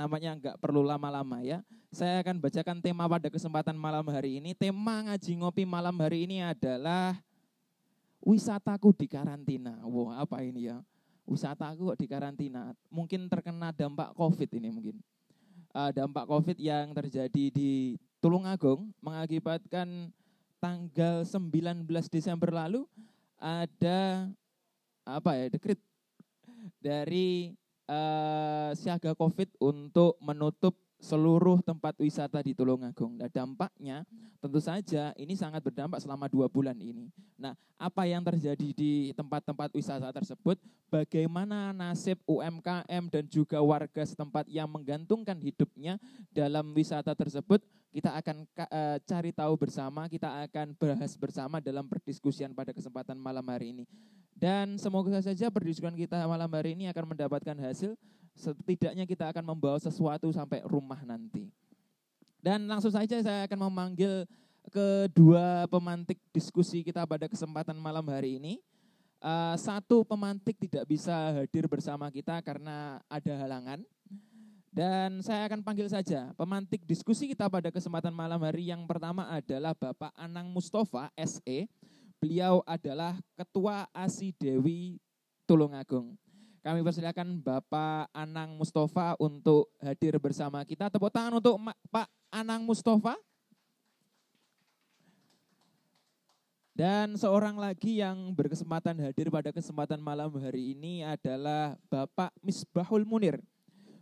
namanya nggak perlu lama-lama ya. Saya akan bacakan tema pada kesempatan malam hari ini. Tema ngaji ngopi malam hari ini adalah wisataku di karantina. Wah, apa ini ya? Wisataku di karantina. Mungkin terkena dampak Covid ini mungkin. Uh, dampak Covid yang terjadi di Tulungagung mengakibatkan tanggal 19 Desember lalu ada apa ya dekrit dari uh, siaga Covid untuk menutup seluruh tempat wisata di Tulungagung. Nah dampaknya tentu saja ini sangat berdampak selama dua bulan ini. Nah apa yang terjadi di tempat-tempat wisata tersebut, bagaimana nasib UMKM dan juga warga setempat yang menggantungkan hidupnya dalam wisata tersebut, kita akan uh, cari tahu bersama, kita akan bahas bersama dalam perdiskusian pada kesempatan malam hari ini. Dan semoga saja perdiskusian kita malam hari ini akan mendapatkan hasil, setidaknya kita akan membawa sesuatu sampai rumah nanti. Dan langsung saja saya akan memanggil kedua pemantik diskusi kita pada kesempatan malam hari ini. Uh, satu pemantik tidak bisa hadir bersama kita karena ada halangan. Dan saya akan panggil saja pemantik diskusi kita pada kesempatan malam hari yang pertama adalah Bapak Anang Mustafa SE. Beliau adalah Ketua ASI Dewi Tulungagung. Kami persilakan Bapak Anang Mustafa untuk hadir bersama kita. Tepuk tangan untuk Pak Anang Mustafa. Dan seorang lagi yang berkesempatan hadir pada kesempatan malam hari ini adalah Bapak Misbahul Munir.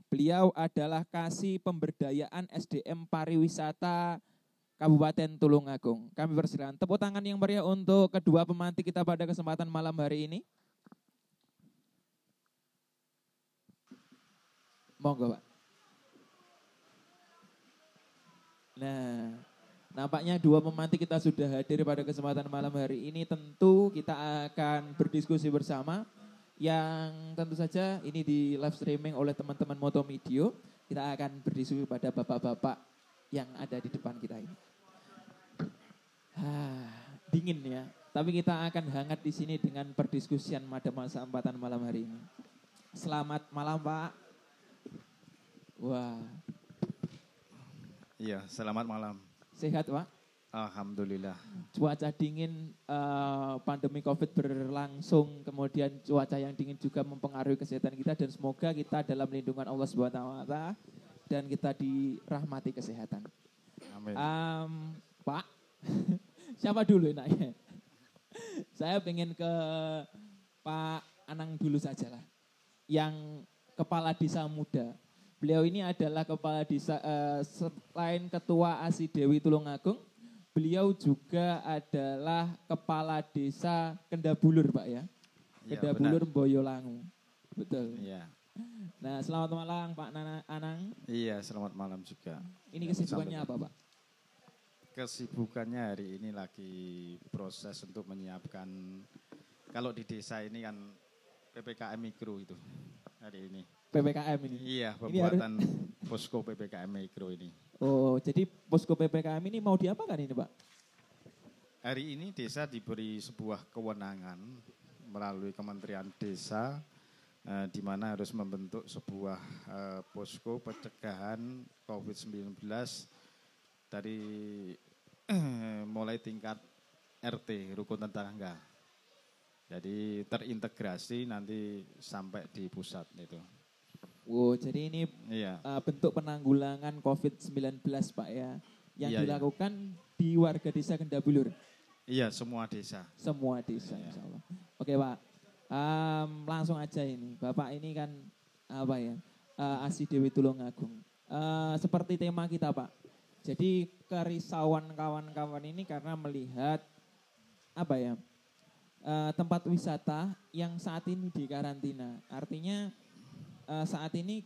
Beliau adalah kasih pemberdayaan SDM pariwisata Kabupaten Tulungagung. Kami persilakan tepuk tangan yang meriah untuk kedua pemantik kita pada kesempatan malam hari ini. Monggo, Pak. Nah, nampaknya dua pemantik kita sudah hadir pada kesempatan malam hari ini. Tentu kita akan berdiskusi bersama yang tentu saja ini di live streaming oleh teman-teman Moto Media. Kita akan berdiskusi pada bapak-bapak yang ada di depan kita ini. Ah, dingin ya, tapi kita akan hangat di sini dengan perdiskusian pada masa empatan malam hari ini. Selamat malam Pak. Wah. Iya, selamat malam. Sehat Pak? Alhamdulillah. Cuaca dingin, uh, pandemi COVID berlangsung, kemudian cuaca yang dingin juga mempengaruhi kesehatan kita dan semoga kita dalam lindungan Allah Subhanahu wa taala dan kita dirahmati kesehatan. Amin. Um, Pak, siapa dulu enaknya? Saya pengen ke Pak Anang dulu saja lah. Yang kepala desa muda. Beliau ini adalah kepala desa uh, selain ketua ASI Dewi Tulungagung, beliau juga adalah kepala desa Kendabulur, Pak ya. Ya, Kendabulur Boyolangu. Betul. Iya. Nah, selamat malam Pak Nana Anang. Iya, selamat malam juga. Ini kesibukannya apa, Pak? Kesibukannya hari ini lagi proses untuk menyiapkan kalau di desa ini kan PPKM mikro itu hari ini. PPKM ini. Iya, Ini harus- pembuatan posko PPKM mikro ini. Oh, jadi posko PPKM ini mau diapakan ini, Pak? Hari ini desa diberi sebuah kewenangan melalui Kementerian Desa eh, di mana harus membentuk sebuah eh, posko pencegahan COVID-19 dari eh, mulai tingkat RT rukun tetangga. Jadi terintegrasi nanti sampai di pusat itu. Oh, jadi ini Iya. uh, bentuk penanggulangan COVID-19, Pak ya. Yang Iya, iya. dilakukan di warga desa Kendabulur. Iya, semua desa. Semua desa, Iya. insya Allah. Oke, Pak. Em, langsung aja ini. Bapak ini kan apa ya? Uh, Asi Dewi Tulungagung. Eh, seperti tema kita, Pak. Jadi kerisauan kawan-kawan ini karena melihat apa ya? eh, tempat wisata yang saat ini di karantina. Artinya eh, saat ini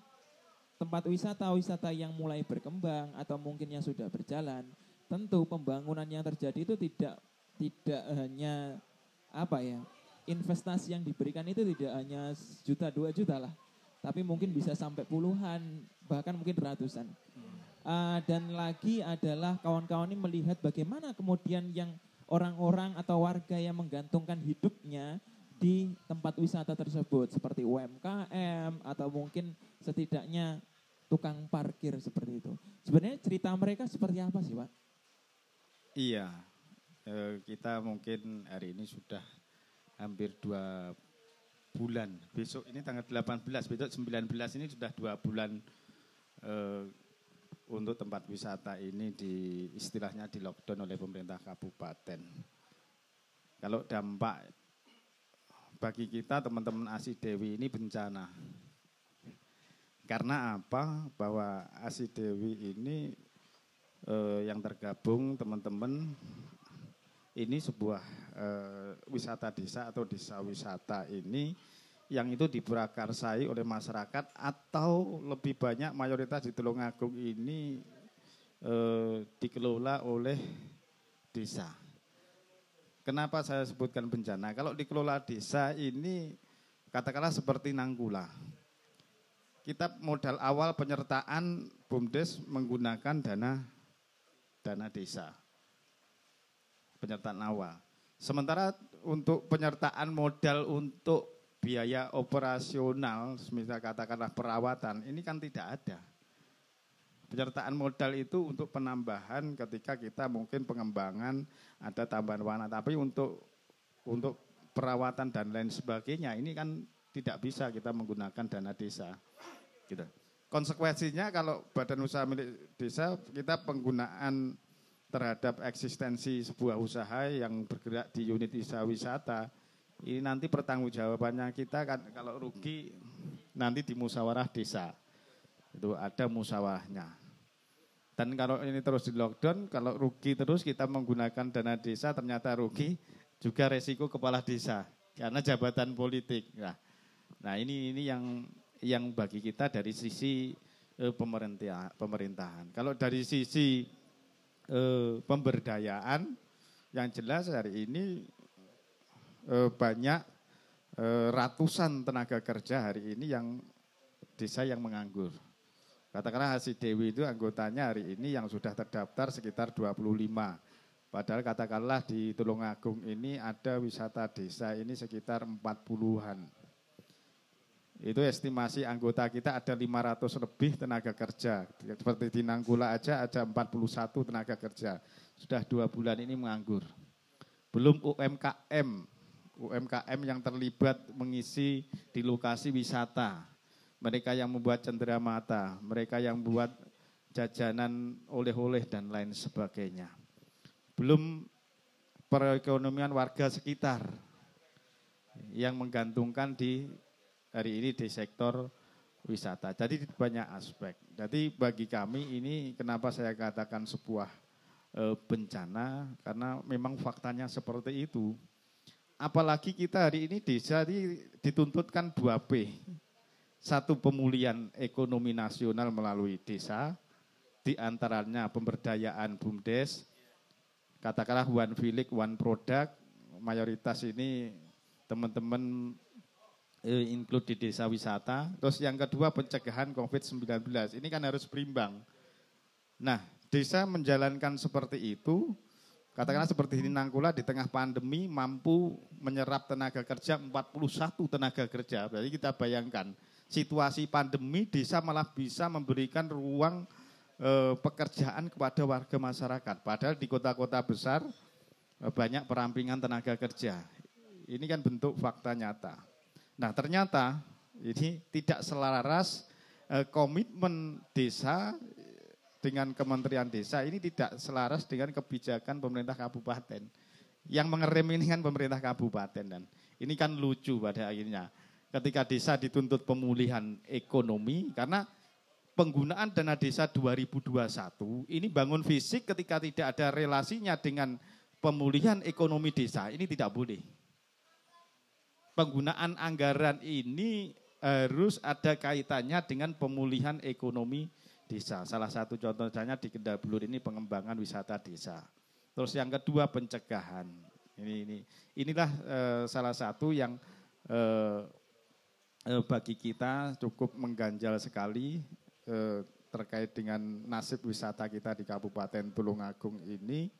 tempat wisata-wisata yang mulai berkembang atau mungkin yang sudah berjalan, tentu pembangunan yang terjadi itu tidak tidak hanya apa ya investasi yang diberikan itu tidak hanya juta dua juta lah, tapi mungkin bisa sampai puluhan bahkan mungkin ratusan. Uh, dan lagi adalah kawan-kawan ini melihat bagaimana kemudian yang orang-orang atau warga yang menggantungkan hidupnya di tempat wisata tersebut seperti UMKM atau mungkin setidaknya tukang parkir seperti itu. Sebenarnya cerita mereka seperti apa sih Pak? Iya, eh, kita mungkin hari ini sudah hampir dua bulan. Besok ini tanggal 18, besok 19 ini sudah dua bulan eh, untuk tempat wisata ini di istilahnya di lockdown oleh pemerintah kabupaten. Kalau dampak bagi kita teman-teman Asi Dewi ini bencana. Karena apa? Bahwa Asi Dewi ini eh, yang tergabung teman-teman ini sebuah eh, wisata desa atau desa wisata ini yang itu diprakarsai oleh masyarakat atau lebih banyak mayoritas di Tulungagung ini eh, dikelola oleh desa. Kenapa saya sebutkan bencana? Kalau dikelola desa ini katakanlah seperti Nanggula. Kita modal awal penyertaan BUMDes menggunakan dana dana desa. Penyertaan awal. Sementara untuk penyertaan modal untuk biaya operasional, misal katakanlah perawatan, ini kan tidak ada. Penyertaan modal itu untuk penambahan ketika kita mungkin pengembangan ada tambahan warna, tapi untuk untuk perawatan dan lain sebagainya ini kan tidak bisa kita menggunakan dana desa. Gitu. Konsekuensinya kalau badan usaha milik desa kita penggunaan terhadap eksistensi sebuah usaha yang bergerak di unit usaha wisata ini nanti pertanggungjawabannya kita kan kalau rugi nanti di musyawarah desa. Itu ada musyawarahnya. Dan kalau ini terus di lockdown, kalau rugi terus kita menggunakan dana desa ternyata rugi, juga resiko kepala desa karena jabatan politik. Nah, nah ini ini yang yang bagi kita dari sisi eh, pemerintah pemerintahan. Kalau dari sisi eh, pemberdayaan, yang jelas hari ini eh, banyak eh, ratusan tenaga kerja hari ini yang desa yang menganggur. Katakanlah Dewi itu anggotanya hari ini yang sudah terdaftar sekitar 25. Padahal katakanlah di Tulungagung ini ada wisata desa ini sekitar 40-an. Itu estimasi anggota kita ada 500 lebih tenaga kerja. Seperti di Nanggula aja ada 41 tenaga kerja. Sudah dua bulan ini menganggur. Belum UMKM UMKM yang terlibat mengisi di lokasi wisata. Mereka yang membuat cenderamata, mereka yang membuat jajanan oleh-oleh dan lain sebagainya. Belum perekonomian warga sekitar yang menggantungkan di hari ini di sektor wisata. Jadi banyak aspek. Jadi bagi kami ini kenapa saya katakan sebuah e, bencana karena memang faktanya seperti itu. Apalagi kita hari ini desa dituntutkan dua P. Satu pemulihan ekonomi nasional melalui desa, di antaranya pemberdayaan BUMDes, katakanlah one village, one product, mayoritas ini teman-teman eh, include di desa wisata. Terus yang kedua pencegahan COVID-19, ini kan harus berimbang. Nah, desa menjalankan seperti itu, Katakanlah seperti ini Nangkula di tengah pandemi mampu menyerap tenaga kerja 41 tenaga kerja. Berarti kita bayangkan situasi pandemi desa malah bisa memberikan ruang e, pekerjaan kepada warga masyarakat. Padahal di kota-kota besar e, banyak perampingan tenaga kerja. Ini kan bentuk fakta nyata. Nah ternyata ini tidak selaras e, komitmen desa dengan Kementerian Desa ini tidak selaras dengan kebijakan pemerintah kabupaten. Yang mengerem ini kan pemerintah kabupaten dan ini kan lucu pada akhirnya. Ketika desa dituntut pemulihan ekonomi karena penggunaan dana desa 2021 ini bangun fisik ketika tidak ada relasinya dengan pemulihan ekonomi desa ini tidak boleh. Penggunaan anggaran ini harus ada kaitannya dengan pemulihan ekonomi desa. Salah satu contohnya di Kendabulur ini pengembangan wisata desa. Terus yang kedua pencegahan. Ini ini inilah eh, salah satu yang eh, eh, bagi kita cukup mengganjal sekali eh, terkait dengan nasib wisata kita di Kabupaten Tulungagung ini,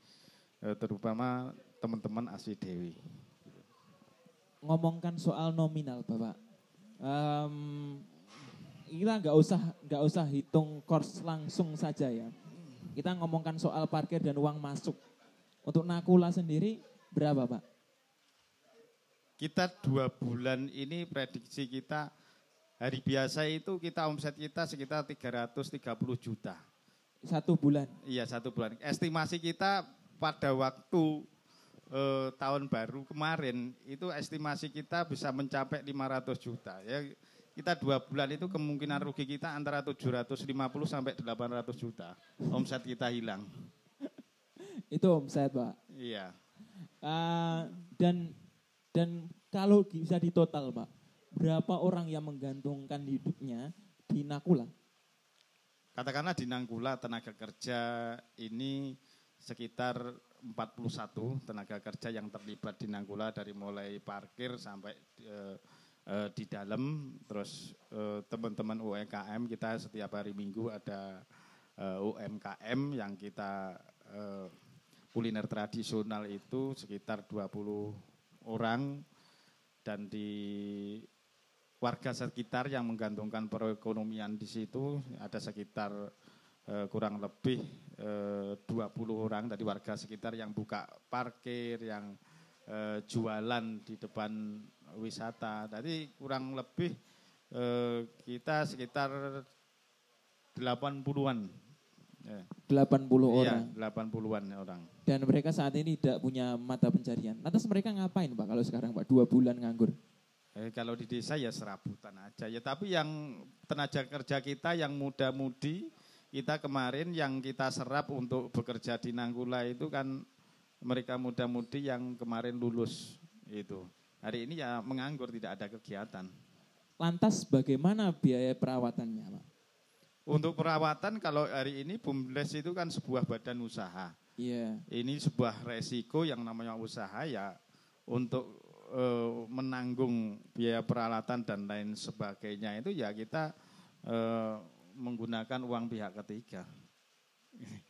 eh, terutama teman-teman Asli Dewi. Ngomongkan soal nominal, Bapak. Um, kita nggak usah nggak usah hitung kors langsung saja ya. Kita ngomongkan soal parkir dan uang masuk. Untuk Nakula sendiri berapa Pak? Kita dua bulan ini prediksi kita hari biasa itu kita omset kita sekitar 330 juta. Satu bulan? Iya satu bulan. Estimasi kita pada waktu eh, tahun baru kemarin itu estimasi kita bisa mencapai 500 juta. Ya kita dua bulan itu kemungkinan rugi kita antara 750 sampai 800 juta. Omset kita hilang. itu omset pak. Iya. Uh, dan dan kalau bisa ditotal pak, berapa orang yang menggantungkan hidupnya di Nakula? Katakanlah di Nakula tenaga kerja ini sekitar 41 tenaga kerja yang terlibat di Nakula dari mulai parkir sampai eh, uh, di dalam terus uh, teman-teman UMKM kita setiap hari Minggu ada UMKM yang kita kuliner tradisional itu sekitar 20 orang dan di warga sekitar yang menggantungkan perekonomian di situ ada sekitar uh, kurang lebih uh, 20 orang dari warga sekitar yang buka parkir yang uh, jualan di depan wisata. Tadi kurang lebih eh, kita sekitar 80-an. Ya. 80 orang. Iya, 80-an orang. Dan mereka saat ini tidak punya mata pencarian. Lantas mereka ngapain Pak kalau sekarang Pak? Dua bulan nganggur. Eh, kalau di desa ya serabutan aja ya. Tapi yang tenaga kerja kita yang muda-mudi, kita kemarin yang kita serap untuk bekerja di Nanggula itu kan mereka muda-mudi yang kemarin lulus itu. Hari ini ya menganggur, tidak ada kegiatan. Lantas bagaimana biaya perawatannya Pak? Untuk perawatan kalau hari ini BUMDes itu kan sebuah badan usaha. Iya. Yeah. Ini sebuah resiko yang namanya usaha ya untuk e, menanggung biaya peralatan dan lain sebagainya itu ya kita e, menggunakan uang pihak ketiga.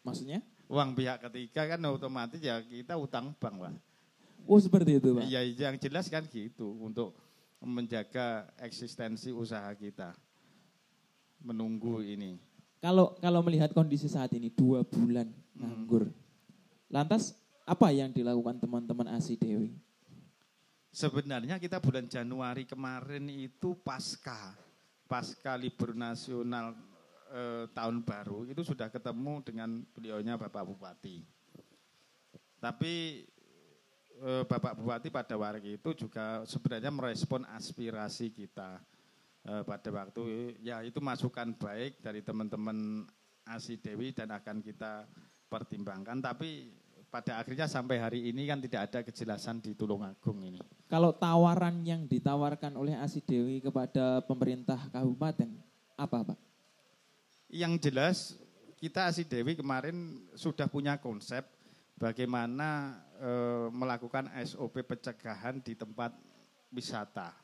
Maksudnya? Uang pihak ketiga kan otomatis ya kita utang bank, Pak. Oh seperti itu Pak? Iya yang jelas kan gitu untuk menjaga eksistensi usaha kita. Menunggu ini. Kalau kalau melihat kondisi saat ini dua bulan hmm. nganggur, hmm. Lantas apa yang dilakukan teman-teman ASI Dewi? Sebenarnya kita bulan Januari kemarin itu pasca pasca libur nasional eh, tahun baru itu sudah ketemu dengan beliaunya Bapak Bupati. Tapi Eh, Bapak Bupati pada waktu itu juga sebenarnya merespon aspirasi kita eh, pada waktu ya itu masukan baik dari teman-teman Asi Dewi dan akan kita pertimbangkan tapi pada akhirnya sampai hari ini kan tidak ada kejelasan di Tulungagung ini. Kalau tawaran yang ditawarkan oleh Asi Dewi kepada pemerintah kabupaten apa Pak? Yang jelas kita Asi Dewi kemarin sudah punya konsep bagaimana e, melakukan SOP pencegahan di tempat wisata.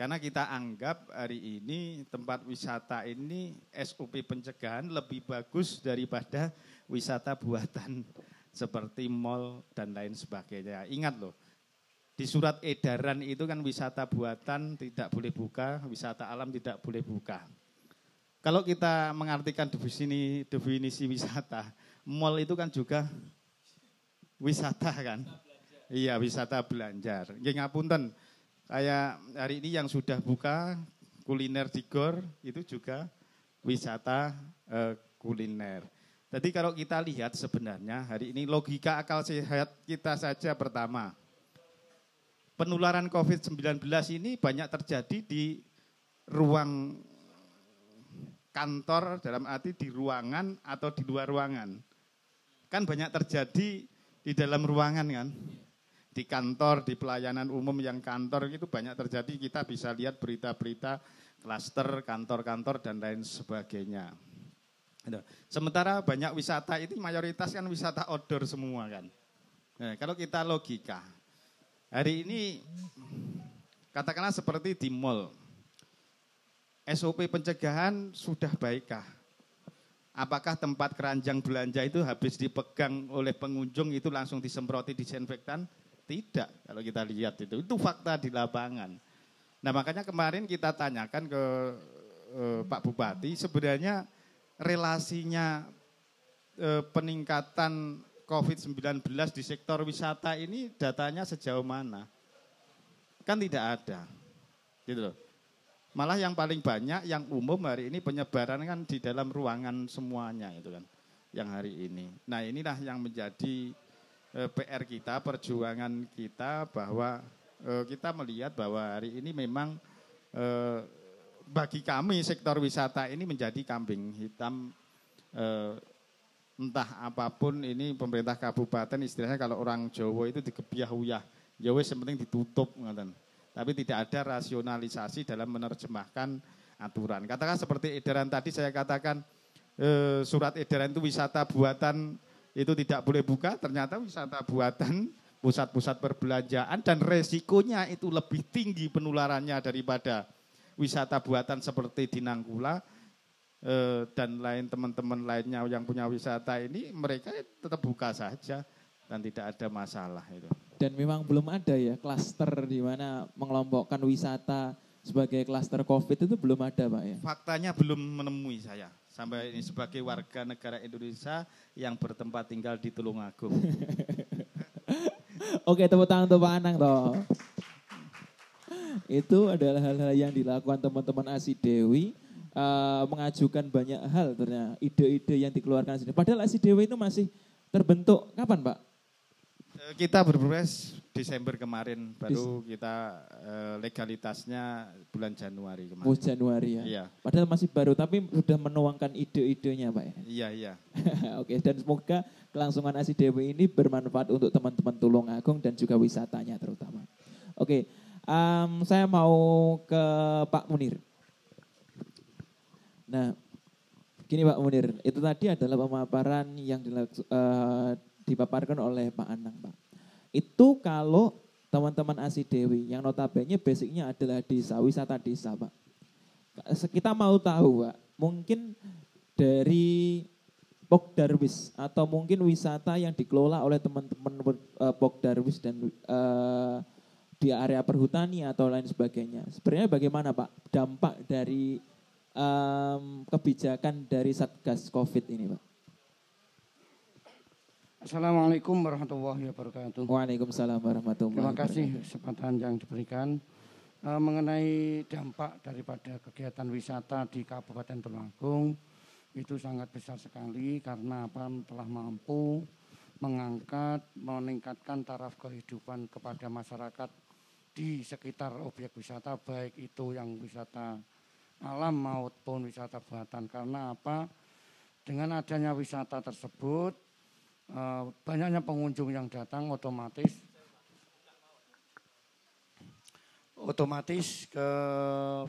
Karena kita anggap hari ini tempat wisata ini SOP pencegahan lebih bagus daripada wisata buatan seperti mall dan lain sebagainya. Ingat loh, di surat edaran itu kan wisata buatan tidak boleh buka, wisata alam tidak boleh buka. Kalau kita mengartikan definisi, definisi wisata, mall itu kan juga wisata kan. Iya, wisata belajar. Nggih ngapunten. Kayak hari ini yang sudah buka kuliner di Gor itu juga wisata eh, kuliner. Jadi kalau kita lihat sebenarnya hari ini logika akal sehat kita saja pertama. Penularan COVID-19 ini banyak terjadi di ruang kantor dalam arti di ruangan atau di luar ruangan. Kan banyak terjadi di dalam ruangan kan. Di kantor, di pelayanan umum yang kantor itu banyak terjadi. Kita bisa lihat berita-berita klaster, kantor-kantor dan lain sebagainya. Gitu. Sementara banyak wisata itu mayoritas kan wisata outdoor semua kan. Nah, kalau kita logika, hari ini katakanlah seperti di mall, SOP pencegahan sudah baikkah? Apakah tempat keranjang belanja itu habis dipegang oleh pengunjung itu langsung disemproti disinfektan? Tidak, kalau kita lihat itu. Itu fakta di lapangan. Nah makanya kemarin kita tanyakan ke eh, Pak Bupati, sebenarnya relasinya eh, peningkatan COVID-19 di sektor wisata ini datanya sejauh mana? Kan tidak ada. Gitu loh. Malah yang paling banyak, yang umum hari ini penyebaran kan di dalam ruangan semuanya itu kan. Yang hari ini. Nah inilah yang menjadi eh, PR kita, perjuangan kita bahwa eh, kita melihat bahwa hari ini memang bagi kami sektor wisata ini menjadi kambing hitam eh, entah apa pun ini pemerintah kabupaten istilahnya kalau orang Jawa itu dikebiah-uyah. Jawa ya yang penting ditutup ngaten. Tapi tidak ada rasionalisasi dalam menerjemahkan aturan. Katakan seperti edaran tadi saya katakan eh, surat edaran itu wisata buatan itu tidak boleh buka, ternyata wisata buatan pusat-pusat perbelanjaan dan resikonya itu lebih tinggi penularannya daripada wisata buatan seperti di Nangkula eh, dan lain teman-teman lainnya yang punya wisata ini mereka tetap buka saja dan tidak ada masalah itu. Dan memang belum ada ya klaster di mana mengelompokkan wisata sebagai klaster COVID itu belum ada Pak ya? Faktanya belum menemui saya sampai ini sebagai warga negara Indonesia yang bertempat tinggal di Tulungagung. Oke tepuk tangan untuk Pak Anang toh. Itu adalah hal-hal yang dilakukan teman-teman Asi Dewi uh, mengajukan banyak hal ternyata ide-ide yang dikeluarkan sini. Padahal Asi Dewi itu masih terbentuk kapan Pak? Eh, kita berproses Desember kemarin, baru kita uh, legalitasnya bulan Januari kemarin. Oh Januari ya? Iya. Padahal masih baru, tapi sudah menuangkan ide-idenya Pak ya? Iya, iya. Oke, dan semoga kelangsungan Asi Dewi ini bermanfaat untuk teman-teman Tulung Agung dan juga wisatanya terutama. Oke, Um, saya mau ke Pak Munir. Nah, gini Pak Munir, itu tadi adalah pemaparan yang uh, dipaparkan oleh Pak Anang, Pak. Itu kalau teman-teman Asi Dewi yang notabene basicnya adalah desa, wisata desa, Pak. Kita mau tahu, Pak, mungkin dari Pokdarwis atau mungkin wisata yang dikelola oleh teman-teman uh, Pokdarwis dan uh, di area perhutani atau lain sebagainya. Sebenarnya bagaimana Pak dampak dari um, kebijakan dari Satgas COVID ini Pak? Assalamualaikum warahmatullahi wabarakatuh. Waalaikumsalam warahmatullahi wabarakatuh. Terima kasih kesempatan yang diberikan uh, mengenai dampak daripada kegiatan wisata di Kabupaten Tulungagung itu sangat besar sekali karena apa telah mampu mengangkat, meningkatkan taraf kehidupan kepada masyarakat di sekitar objek wisata baik itu yang wisata alam maupun wisata buatan. Karena apa? Dengan adanya wisata tersebut eh, banyaknya pengunjung yang datang otomatis otomatis ke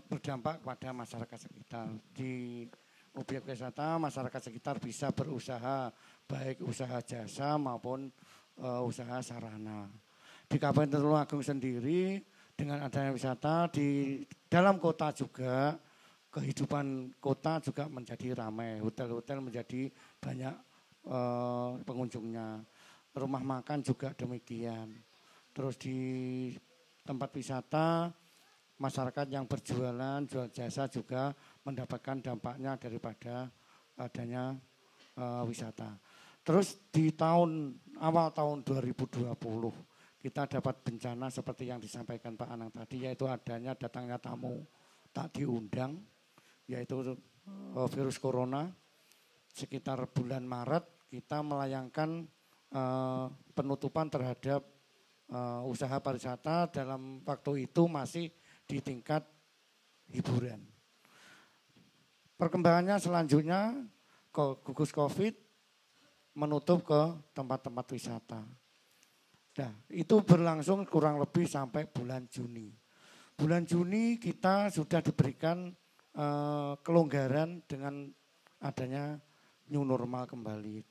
berdampak pada masyarakat sekitar. Di objek wisata masyarakat sekitar bisa berusaha baik usaha jasa maupun uh, usaha sarana di Kabupaten Tulungagung sendiri dengan adanya wisata di dalam kota juga kehidupan kota juga menjadi ramai, hotel-hotel menjadi banyak uh, pengunjungnya. Rumah makan juga demikian. Terus di tempat wisata masyarakat yang berjualan, jual jasa juga mendapatkan dampaknya daripada adanya uh, wisata. Terus di tahun awal tahun 2020 kita dapat bencana seperti yang disampaikan Pak Anang tadi, yaitu adanya datangnya tamu tak diundang, yaitu uh, virus corona. Sekitar bulan Maret kita melayangkan uh, penutupan terhadap uh, usaha pariwisata dalam waktu itu masih di tingkat hiburan. Perkembangannya selanjutnya gugus COVID menutup ke tempat-tempat wisata Nah, itu berlangsung kurang lebih sampai bulan Juni. Bulan Juni kita sudah diberikan uh, kelonggaran dengan adanya new normal kembali.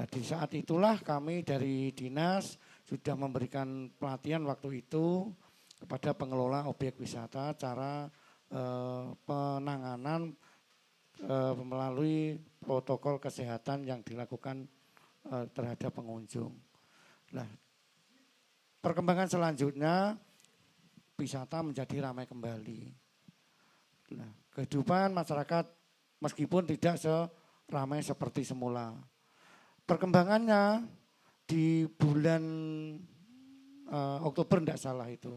Nah, di saat itulah kami dari dinas sudah memberikan pelatihan waktu itu kepada pengelola objek wisata cara uh, penanganan uh, melalui protokol kesehatan yang dilakukan terhadap pengunjung. Nah, Perkembangan selanjutnya wisata menjadi ramai kembali. Nah, kehidupan masyarakat meskipun tidak seramai seperti semula. Perkembangannya di bulan uh, Oktober tidak salah itu.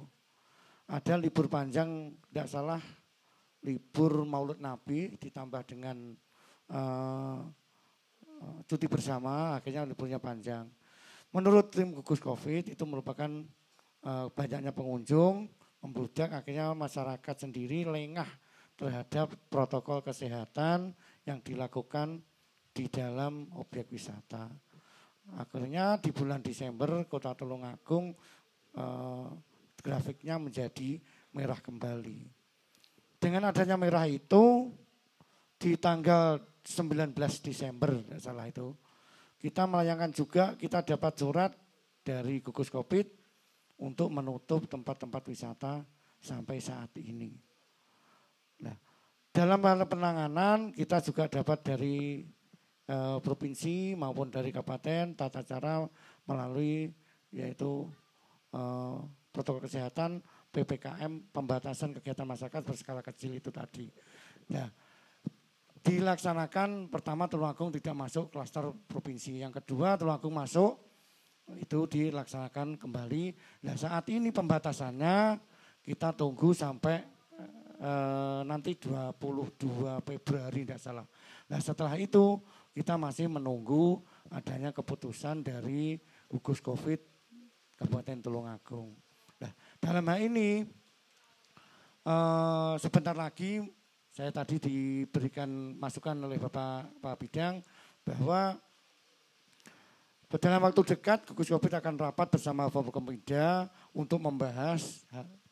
Ada libur panjang tidak salah libur Maulud Nabi ditambah dengan uh, cuti bersama akhirnya liburnya panjang. Menurut tim gugus Covid itu merupakan uh, banyaknya pengunjung membludak akhirnya masyarakat sendiri lengah terhadap protokol kesehatan yang dilakukan di dalam objek wisata. Akhirnya di bulan Desember Kota Tulungagung eh, grafiknya menjadi merah kembali. Dengan adanya merah itu di tanggal 19 Desember salah itu kita melayangkan juga kita dapat surat dari gugus Covid untuk menutup tempat-tempat wisata sampai saat ini. Nah, dalam hal penanganan kita juga dapat dari eh, provinsi maupun dari kabupaten tata cara melalui yaitu eh, protokol kesehatan PPKM pembatasan kegiatan masyarakat berskala kecil itu tadi. Nah, dilaksanakan pertama Tulungagung tidak masuk klaster provinsi. Yang kedua Tulungagung masuk itu dilaksanakan kembali. Nah saat ini pembatasannya kita tunggu sampai e, nanti 22 Februari tidak salah. Nah setelah itu kita masih menunggu adanya keputusan dari gugus COVID Kabupaten Tulungagung. Nah, dalam hal ini uh, sebentar lagi saya tadi diberikan masukan oleh Bapak Pak Bidang bahwa dalam waktu dekat gugus COVID akan rapat bersama Forkompinda untuk membahas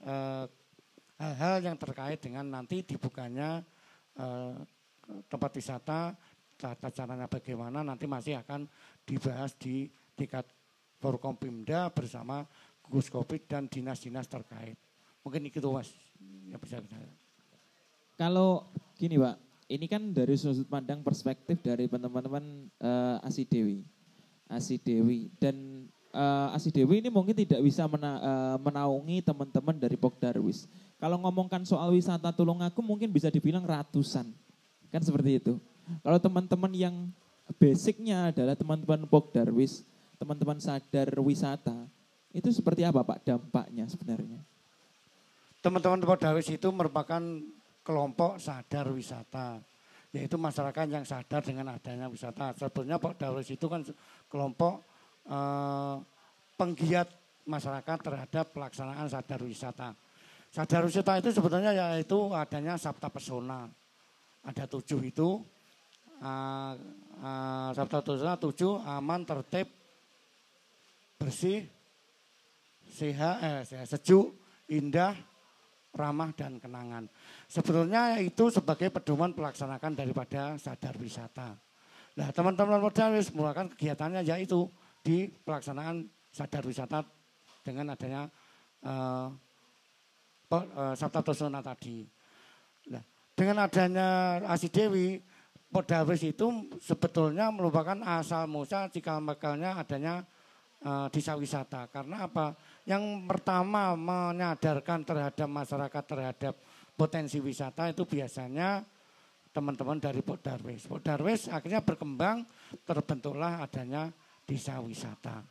uh, hal-hal yang terkait dengan nanti dibukanya uh, tempat wisata, tata caranya bagaimana nanti masih akan dibahas di tingkat Forkompimda bersama gugus COVID dan dinas-dinas terkait. Mungkin itu mas yang bisa kita. Kalau gini Pak, ini kan dari sudut pandang perspektif dari teman-teman uh, Asi Dewi. Asi Dewi dan uh, Asi Dewi ini mungkin tidak bisa mena, uh, menaungi teman-teman dari Pokdarwis. Kalau ngomongkan soal wisata Tulungagung mungkin bisa dibilang ratusan. Kan seperti itu. Kalau teman-teman yang basicnya adalah teman-teman Pokdarwis, teman-teman sadar wisata, itu seperti apa Pak dampaknya sebenarnya? Teman-teman Darwis itu merupakan kelompok sadar wisata. Yaitu masyarakat yang sadar dengan adanya wisata. Sebetulnya Pak Darwis itu kan kelompok eh, penggiat masyarakat terhadap pelaksanaan sadar wisata. Sadar wisata itu sebetulnya yaitu adanya sabta pesona. Ada tujuh itu. Uh, uh, sabta pesona tujuh aman, tertib, bersih, sehat, eh, sejuk, indah, ramah dan kenangan. Sebetulnya itu sebagai pedoman pelaksanakan daripada sadar wisata. Nah teman-teman modalis melakukan kegiatannya yaitu di pelaksanaan sadar wisata dengan adanya uh, uh, Sabta Tosona tadi. Nah, dengan adanya Asi Dewi, Podawis itu sebetulnya merupakan asal musa cikal bakalnya adanya uh, desa wisata. Karena apa? Yang pertama menyadarkan terhadap masyarakat terhadap potensi wisata itu biasanya teman-teman dari Podarwis. Podarwis akhirnya berkembang terbentuklah adanya desa wisata.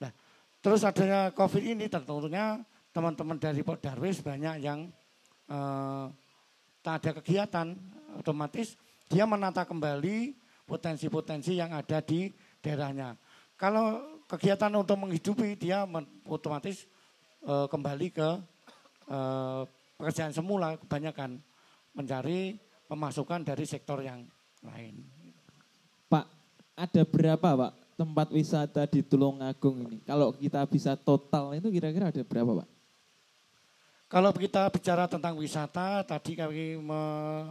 Nah, terus adanya COVID ini tentunya teman-teman dari Podarwis banyak yang eh, tak ada kegiatan, otomatis dia menata kembali potensi-potensi yang ada di daerahnya. Kalau kegiatan untuk menghidupi dia otomatis e, kembali ke e, pekerjaan semula kebanyakan mencari pemasukan dari sektor yang lain. Pak, ada berapa Pak tempat wisata di Tulungagung ini? Kalau kita bisa total itu kira-kira ada berapa Pak? Kalau kita bicara tentang wisata, tadi kami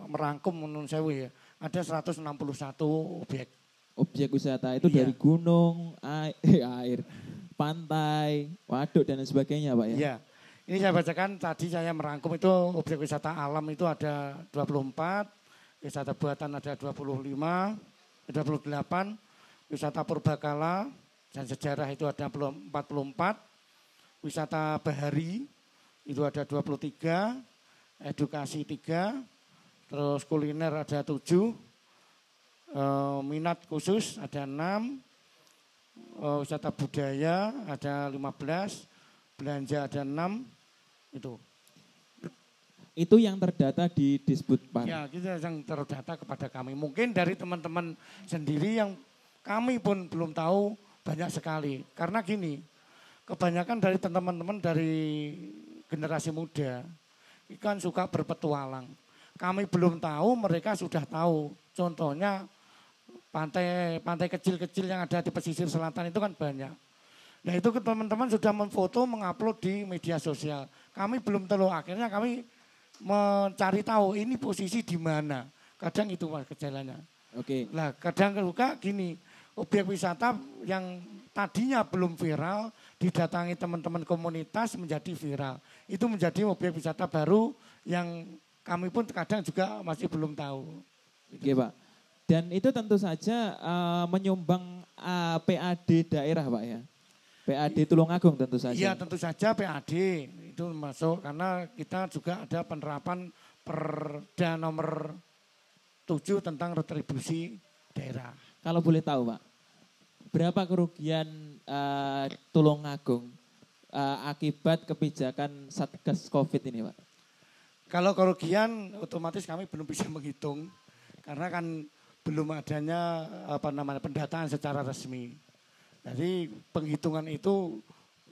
merangkum menurut saya ya, ada 161 objek objek wisata itu iya. dari gunung, air, eh, air, pantai, waduk dan sebagainya, Pak ya. Iya. Ini saya bacakan tadi saya merangkum itu objek wisata alam itu ada 24, wisata buatan ada 25, 28, wisata purbakala dan sejarah itu ada 44, wisata bahari itu ada 23, edukasi 3, terus kuliner ada 7, Eh, minat khusus ada enam, eh, wisata budaya ada 15, belanja ada enam, itu. Itu yang terdata di Disputpan. Ya, itu yang terdata kepada kami. Mungkin dari teman-teman sendiri yang kami pun belum tahu banyak sekali. Karena gini, kebanyakan dari teman-teman dari generasi muda ikan suka berpetualang. Kami belum tahu, mereka sudah tahu. Contohnya pantai pantai kecil-kecil yang ada di pesisir selatan itu kan banyak. Nah itu teman-teman sudah memfoto, mengupload di media sosial. Kami belum tahu, akhirnya kami mencari tahu ini posisi di mana. Kadang itu gejalanya. Oke. Nah kadang juga gini, objek wisata yang tadinya belum viral didatangi teman-teman komunitas menjadi viral. Itu menjadi objek wisata baru yang kami pun kadang juga masih belum tahu. Oke Pak. Dan itu tentu saja uh, menyumbang uh, eh, PAD daerah Pak ya. PAD Tulungagung tentu saja. Iya tentu saja PAD itu masuk karena kita juga ada penerapan perda nomor 7 tentang retribusi daerah. Kalau boleh tahu Pak, berapa kerugian uh, Tulungagung uh, akibat kebijakan Satgas Covid ini Pak? Kalau kerugian otomatis kami belum bisa menghitung karena kan belum adanya apa namanya pendataan secara resmi. Jadi penghitungan itu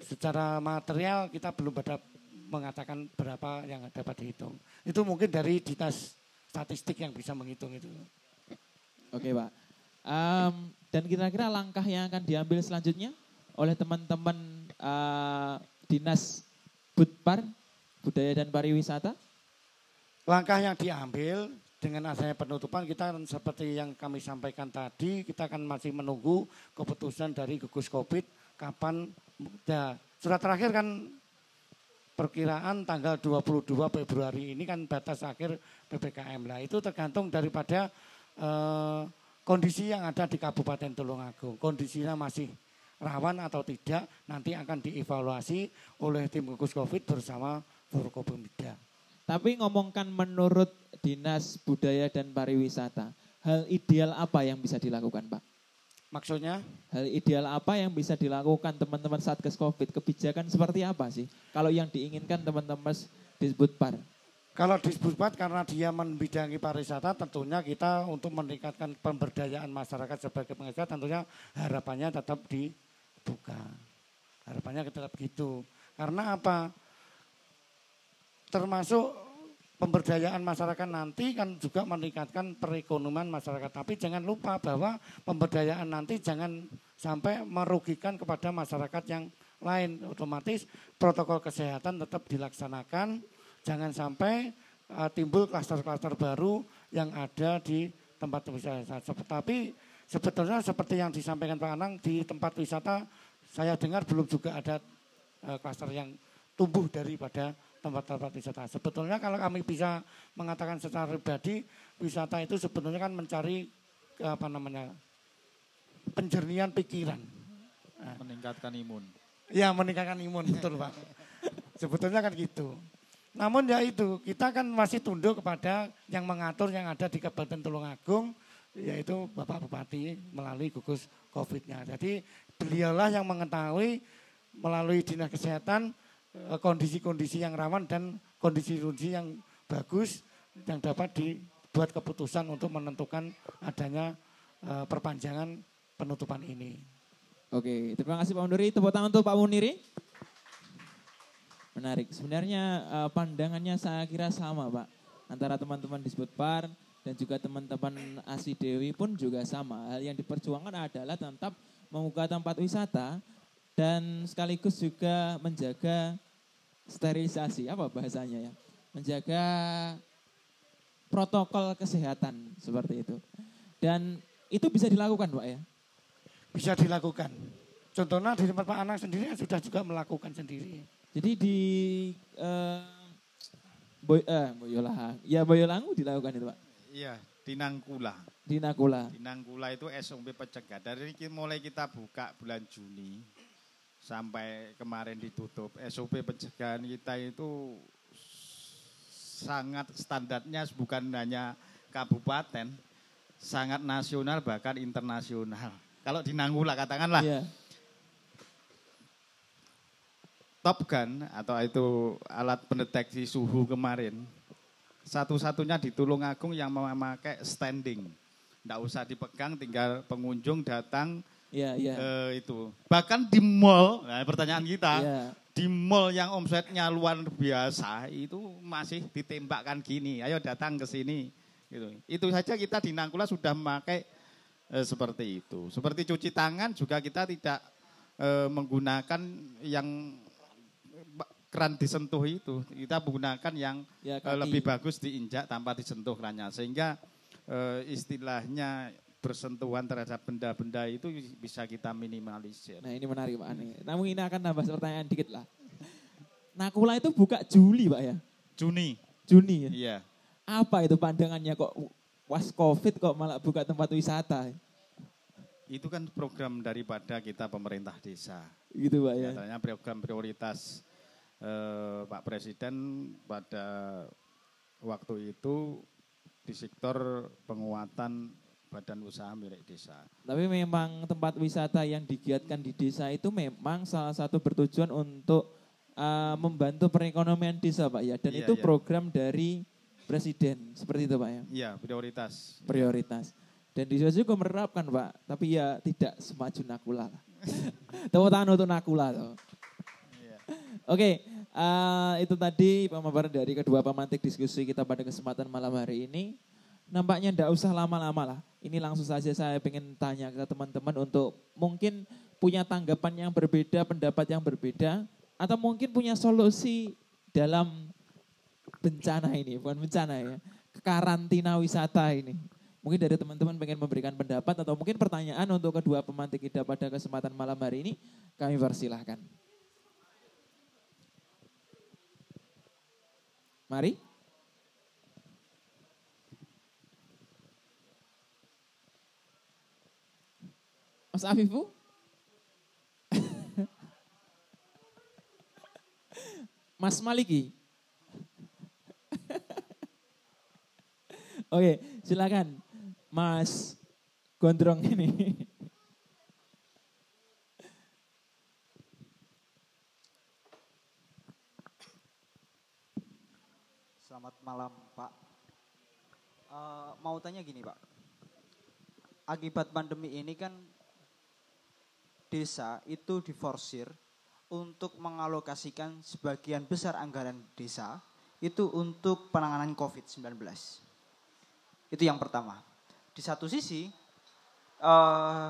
secara material kita belum pada mengatakan berapa yang dapat dihitung. Itu mungkin dari dinas statistik yang bisa menghitung itu. Oke Pak. Um, dan kira-kira langkah yang akan diambil selanjutnya oleh teman-teman uh, dinas Budpar, Budaya dan Pariwisata? Langkah yang diambil dengan adanya penutupan kita seperti yang kami sampaikan tadi kita akan masih menunggu keputusan dari gugus covid. Kapan ya, surat terakhir kan perkiraan tanggal 22 Februari ini kan batas akhir PPKM lah itu tergantung daripada eh, kondisi yang ada di Kabupaten Tulungagung. Kondisinya masih rawan atau tidak nanti akan dievaluasi oleh tim gugus covid bersama Forkopimda. Tapi ngomongkan menurut Dinas Budaya dan Pariwisata, hal ideal apa yang bisa dilakukan Pak? Maksudnya? Hal ideal apa yang bisa dilakukan teman-teman Satgas Covid? Kebijakan seperti apa sih? Kalau yang diinginkan teman-teman disebut par? Kalau disebut par karena dia membidangi pariwisata tentunya kita untuk meningkatkan pemberdayaan masyarakat sebagai pengusaha tentunya harapannya tetap dibuka. Harapannya tetap gitu. Karena apa? Termasuk pemberdayaan masyarakat nanti kan juga meningkatkan perekonomian masyarakat. Tapi jangan lupa bahwa pemberdayaan nanti jangan sampai merugikan kepada masyarakat yang lain. Otomatis protokol kesehatan tetap dilaksanakan. Jangan sampai uh, timbul klaster-klaster baru yang ada di tempat wisata. Tapi sebetulnya seperti yang disampaikan Pak Anang di tempat wisata saya dengar belum juga ada uh, klaster yang tumbuh daripada tempat-tempat wisata. Sebetulnya kalau kami bisa mengatakan secara pribadi, wisata itu sebetulnya kan mencari apa namanya penjernihan pikiran. Nah. Meningkatkan imun. Ya meningkatkan imun betul pak. Sebetulnya kan gitu. Namun ya itu kita kan masih tunduk kepada yang mengatur yang ada di Kabupaten Tulungagung yaitu Bapak Bupati melalui gugus COVID-nya. Jadi beliaulah yang mengetahui melalui dinas kesehatan Eh, kondisi-kondisi yang rawan dan kondisi-kondisi yang bagus yang dapat dibuat keputusan untuk menentukan adanya uh, perpanjangan penutupan ini. Oke, terima kasih Pak Muniri. Tepuk tangan untuk Pak Muniri. Menarik. Sebenarnya uh, pandangannya saya kira sama Pak. Antara teman-teman di Par dan juga teman-teman Asi Dewi pun juga sama. Hal yang diperjuangkan adalah tetap membuka tempat wisata dan sekaligus juga menjaga sterilisasi apa bahasanya ya? Menjaga protokol kesehatan seperti itu. Dan itu bisa dilakukan pak ya? Bisa dilakukan. Contohnya di tempat Pak Anang sendiri sudah juga melakukan sendiri. Jadi di uh, Boy, eh, Boyolang ya Boyolangu dilakukan itu pak? Iya di Nangkula. Di Nangkula. Di Nangkula itu SOP pencegah dari mulai kita buka bulan Juni sampai kemarin ditutup SOP pencegahan kita itu sangat standarnya bukan hanya kabupaten, sangat nasional bahkan internasional. Kalau di Nanggula katakanlah Iya. Top Gun atau itu alat pendeteksi suhu kemarin, satu-satunya di Tulungagung yang memakai standing. Tidak usah dipegang, tinggal pengunjung datang Iya, iya. eh, itu. Bahkan di mall, nah pertanyaan kita, Iya. di mall yang omsetnya luar biasa itu masih ditembakkan gini, ayo datang ke sini. Gitu. Itu saja kita di Nangkula sudah memakai eh, seperti itu. Seperti cuci tangan juga kita tidak eh, menggunakan yang keran disentuh itu. Kita menggunakan yang Ya, kaki. lebih bagus diinjak tanpa disentuh kerannya. Sehingga eh, istilahnya bersentuhan terhadap benda-benda itu bisa kita minimalisir. Nah ini menarik Pak Ani. Namun ini akan nambah pertanyaan dikit lah. Nakula itu buka Juli Pak ya? Juni, Juni ya? iya. Apa itu pandangannya kok was covid kok malah buka tempat wisata? Itu kan program daripada kita pemerintah desa. Gitu Pak ya? Katanya program prioritas eh, Pak Presiden pada waktu itu di sektor penguatan badan usaha milik desa. Tapi memang tempat wisata yang digiatkan di desa itu memang salah satu bertujuan untuk uh, membantu perekonomian desa Pak ya. Dan Iya, itu iya. program dari Presiden. Seperti itu Pak ya? Iya, prioritas. Prioritas. Dan di desa juga menerapkan Pak. Tapi ya tidak semaju Nakula. Tepuk tangan untuk Nakula. Tuh. Iya. Oke, eh, itu tadi pemaparan dari kedua pemantik diskusi kita pada kesempatan malam hari ini. Nampaknya tidak usah lama-lama lah. Ini langsung saja saya ingin tanya ke teman-teman untuk mungkin punya tanggapan yang berbeda, pendapat yang berbeda, atau mungkin punya solusi dalam bencana ini, bukan bencana ya, karantina wisata ini. Mungkin dari teman-teman pengen memberikan pendapat atau mungkin pertanyaan untuk kedua pemantik kita pada kesempatan malam hari ini, kami persilahkan. Mari. Mas Afifu? Mas Maliki? Oke, silakan. Mas Gondrong ini. Selamat malam Pak. Eh, mau tanya gini Pak. Akibat pandemi ini kan desa itu diforsir untuk mengalokasikan sebagian besar anggaran desa itu untuk penanganan COVID-19. Itu yang pertama. Di satu sisi eh,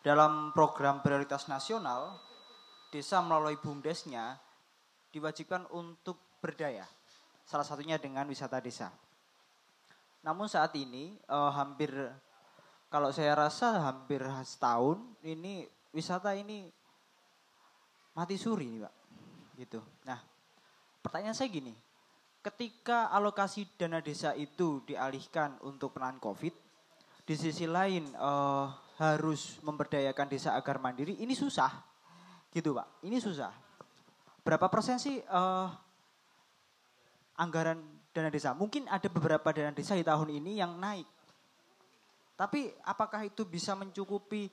dalam program prioritas nasional desa melalui BUMDesnya diwajibkan untuk berdaya. Salah satunya dengan wisata desa. Namun saat ini eh, hampir kalau saya rasa hampir setahun ini wisata ini mati suri nih, Pak. Gitu. Nah, pertanyaan saya gini. Ketika alokasi dana desa itu dialihkan untuk penanganan Covid, di sisi lain eh, harus memberdayakan desa agar mandiri, ini susah. Gitu, Pak. Ini susah. Berapa persen sih eh, anggaran dana desa? Mungkin ada beberapa dana desa di tahun ini yang naik. Tapi apakah itu bisa mencukupi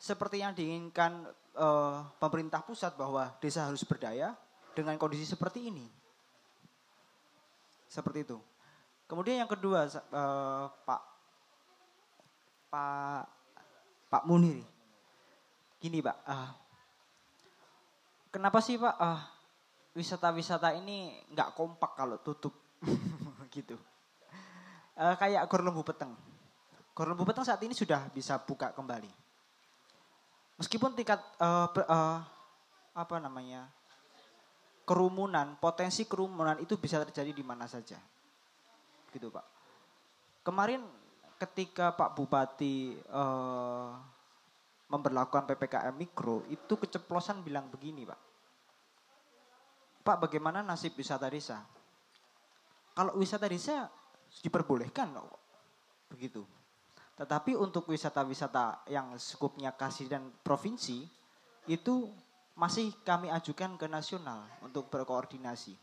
seperti yang diinginkan eh, pemerintah pusat bahwa desa harus berdaya dengan kondisi seperti ini? Seperti itu. Kemudian yang kedua, eh, Pak Pak Pak Munir, gini Pak, ah, kenapa sih Pak ah, wisata-wisata ini nggak kompak kalau tutup gitu? Eh, kayak Gor Lembu Peteng. Gor Lembu Peteng saat ini sudah bisa buka kembali. Meskipun tingkat ber- eh, apa namanya kerumunan, potensi kerumunan itu bisa terjadi di mana saja, gitu Pak. Kemarin ketika Pak Bupati eh, memberlakukan ppkm mikro, itu keceplosan bilang begini Pak. Pak bagaimana nasib wisata desa? Kalau wisata desa diperbolehkan loh, begitu. Tetapi untuk wisata-wisata yang skupnya kasih dan provinsi itu masih kami ajukan ke nasional untuk berkoordinasi.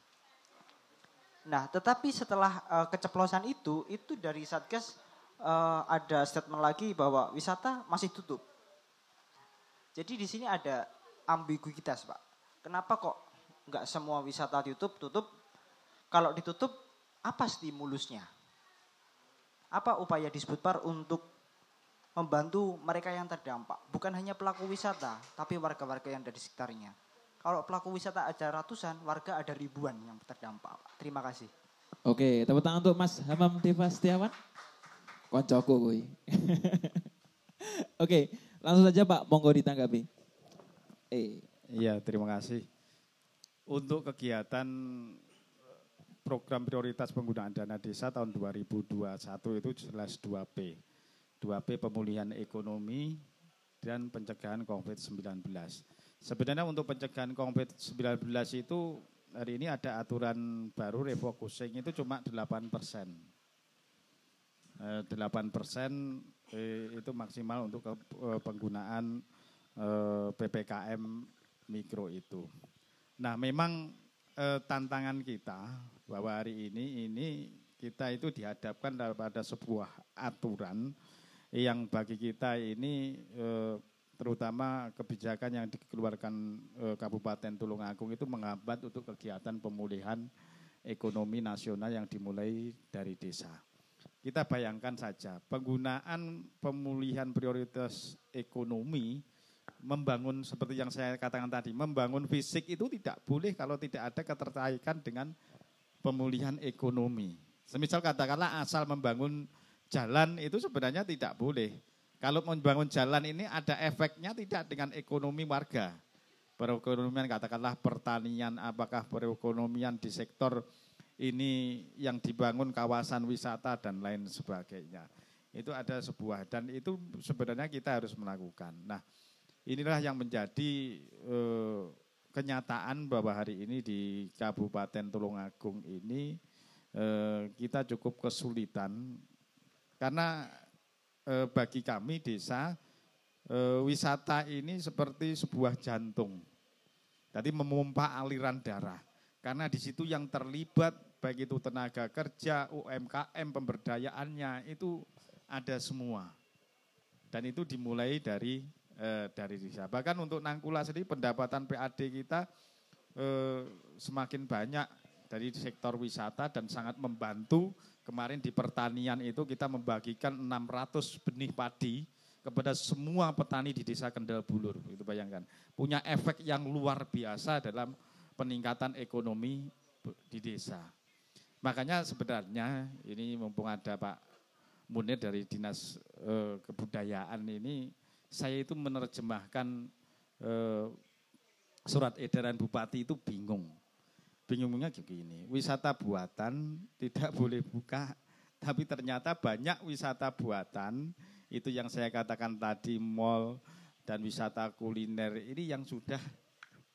Nah, tetapi setelah uh, keceplosan itu, itu dari Satgas uh, ada statement lagi bahwa wisata masih tutup. Jadi di sini ada ambiguitas, Pak. Kenapa kok nggak semua wisata ditutup? Tutup. Kalau ditutup, apa stimulusnya? Apa upaya disebut par untuk membantu mereka yang terdampak? Bukan hanya pelaku wisata, tapi warga-warga yang ada di sekitarnya. Kalau pelaku wisata ada ratusan, warga ada ribuan yang terdampak. Terima kasih. Oke, tepuk tangan untuk Mas Hamam Deva Setiawan. Koncoku kui. Oke, langsung saja Pak, monggo ditanggapi. Eh. Iya, terima kasih. Untuk kegiatan program prioritas penggunaan dana desa tahun 2021 itu jelas 2P. 2P pemulihan ekonomi dan pencegahan COVID-19. Sebenarnya untuk pencegahan COVID-19 itu hari ini ada aturan baru refocusing itu cuma 8 persen. 8 eh, persen eh, itu maksimal untuk eh, penggunaan PPKM mikro itu. Nah memang tantangan kita bahwa hari ini ini kita itu dihadapkan pada sebuah aturan yang bagi kita ini terutama kebijakan yang dikeluarkan e, Kabupaten Tulungagung itu menghambat untuk kegiatan pemulihan ekonomi nasional yang dimulai dari desa. Kita bayangkan saja, penggunaan pemulihan prioritas ekonomi membangun seperti yang saya katakan tadi, membangun fisik itu tidak boleh kalau tidak ada keterkaitan dengan pemulihan ekonomi. Semisal katakanlah asal membangun jalan itu sebenarnya tidak boleh kalau membangun jalan ini ada efeknya tidak dengan ekonomi warga. Perekonomian katakanlah pertanian, apakah perekonomian di sektor ini yang dibangun kawasan wisata dan lain sebagainya. Itu ada sebuah dan itu sebenarnya kita harus melakukan. Nah, inilah yang menjadi eh, kenyataan bahwa hari ini di Kabupaten Tulungagung ini eh, kita cukup kesulitan karena eh, bagi kami desa eh, wisata ini seperti sebuah jantung. Jadi memompa aliran darah. Karena di situ yang terlibat baik itu tenaga kerja, UMKM, pemberdayaannya itu ada semua. Dan itu dimulai dari eh, dari desa. Bahkan untuk Nangkula sendiri pendapatan PAD kita eh, semakin banyak dari sektor wisata dan sangat membantu Kemarin di pertanian itu kita membagikan 600 benih padi kepada semua petani di desa Kendal Bulur. Itu bayangkan. Punya efek yang luar biasa dalam peningkatan ekonomi di desa. Makanya sebenarnya ini mumpung ada Pak Munir dari Dinas e, Kebudayaan ini, saya itu menerjemahkan e, surat edaran Bupati itu bingung bingungnya begini, wisata buatan tidak boleh buka, tapi ternyata banyak wisata buatan, itu yang saya katakan tadi mall dan wisata kuliner ini yang sudah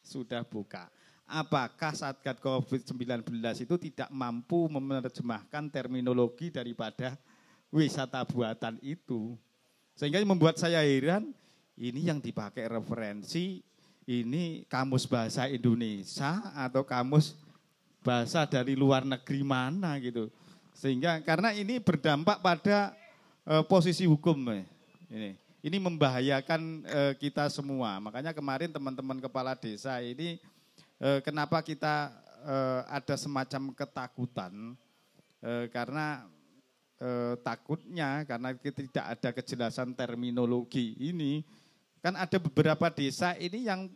sudah buka. Apakah Satgas COVID-19 itu tidak mampu menerjemahkan terminologi daripada wisata buatan itu? Sehingga membuat saya heran, ini yang dipakai referensi ini kamus bahasa Indonesia atau kamus bahasa dari luar negeri mana gitu. Sehingga karena ini berdampak pada uh, posisi hukum ini. Ini membahayakan uh, kita semua. Makanya kemarin teman-teman kepala desa ini uh, kenapa kita ada semacam ketakutan karena uh, takutnya karena tidak ada kejelasan terminologi ini kan ada beberapa desa ini yang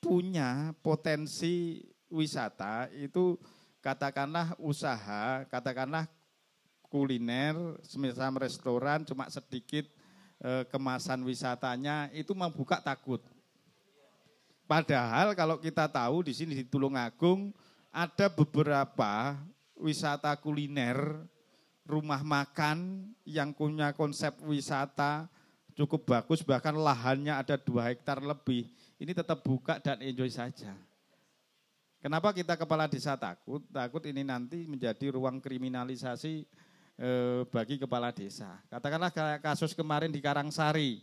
punya potensi wisata itu katakanlah usaha, katakanlah kuliner, semisal restoran cuma sedikit e, kemasan wisatanya itu membuka takut. Padahal kalau kita tahu di sini di Tulungagung ada beberapa wisata kuliner, rumah makan yang punya konsep wisata cukup bagus, bahkan lahannya ada dua hektar lebih. Ini tetap buka dan enjoy saja. Kenapa kita kepala desa takut? Takut ini nanti menjadi ruang kriminalisasi eh, bagi kepala desa. Katakanlah kasus kemarin di Karangsari.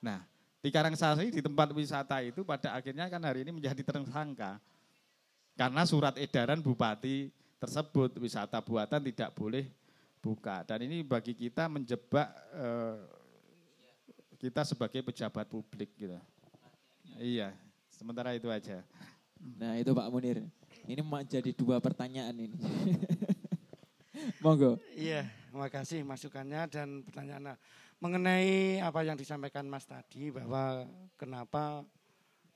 Nah, di Karangsari di tempat wisata itu pada akhirnya kan hari ini menjadi tersangka. Karena surat edaran Bupati tersebut wisata buatan tidak boleh buka dan ini bagi kita menjebak eh, kita sebagai pejabat publik gitu. Iya, sementara itu aja. Nah itu Pak Munir. Ini menjadi dua pertanyaan ini. Monggo. Iya, terima kasih masukannya dan pertanyaannya. Mengenai apa yang disampaikan Mas tadi bahwa kenapa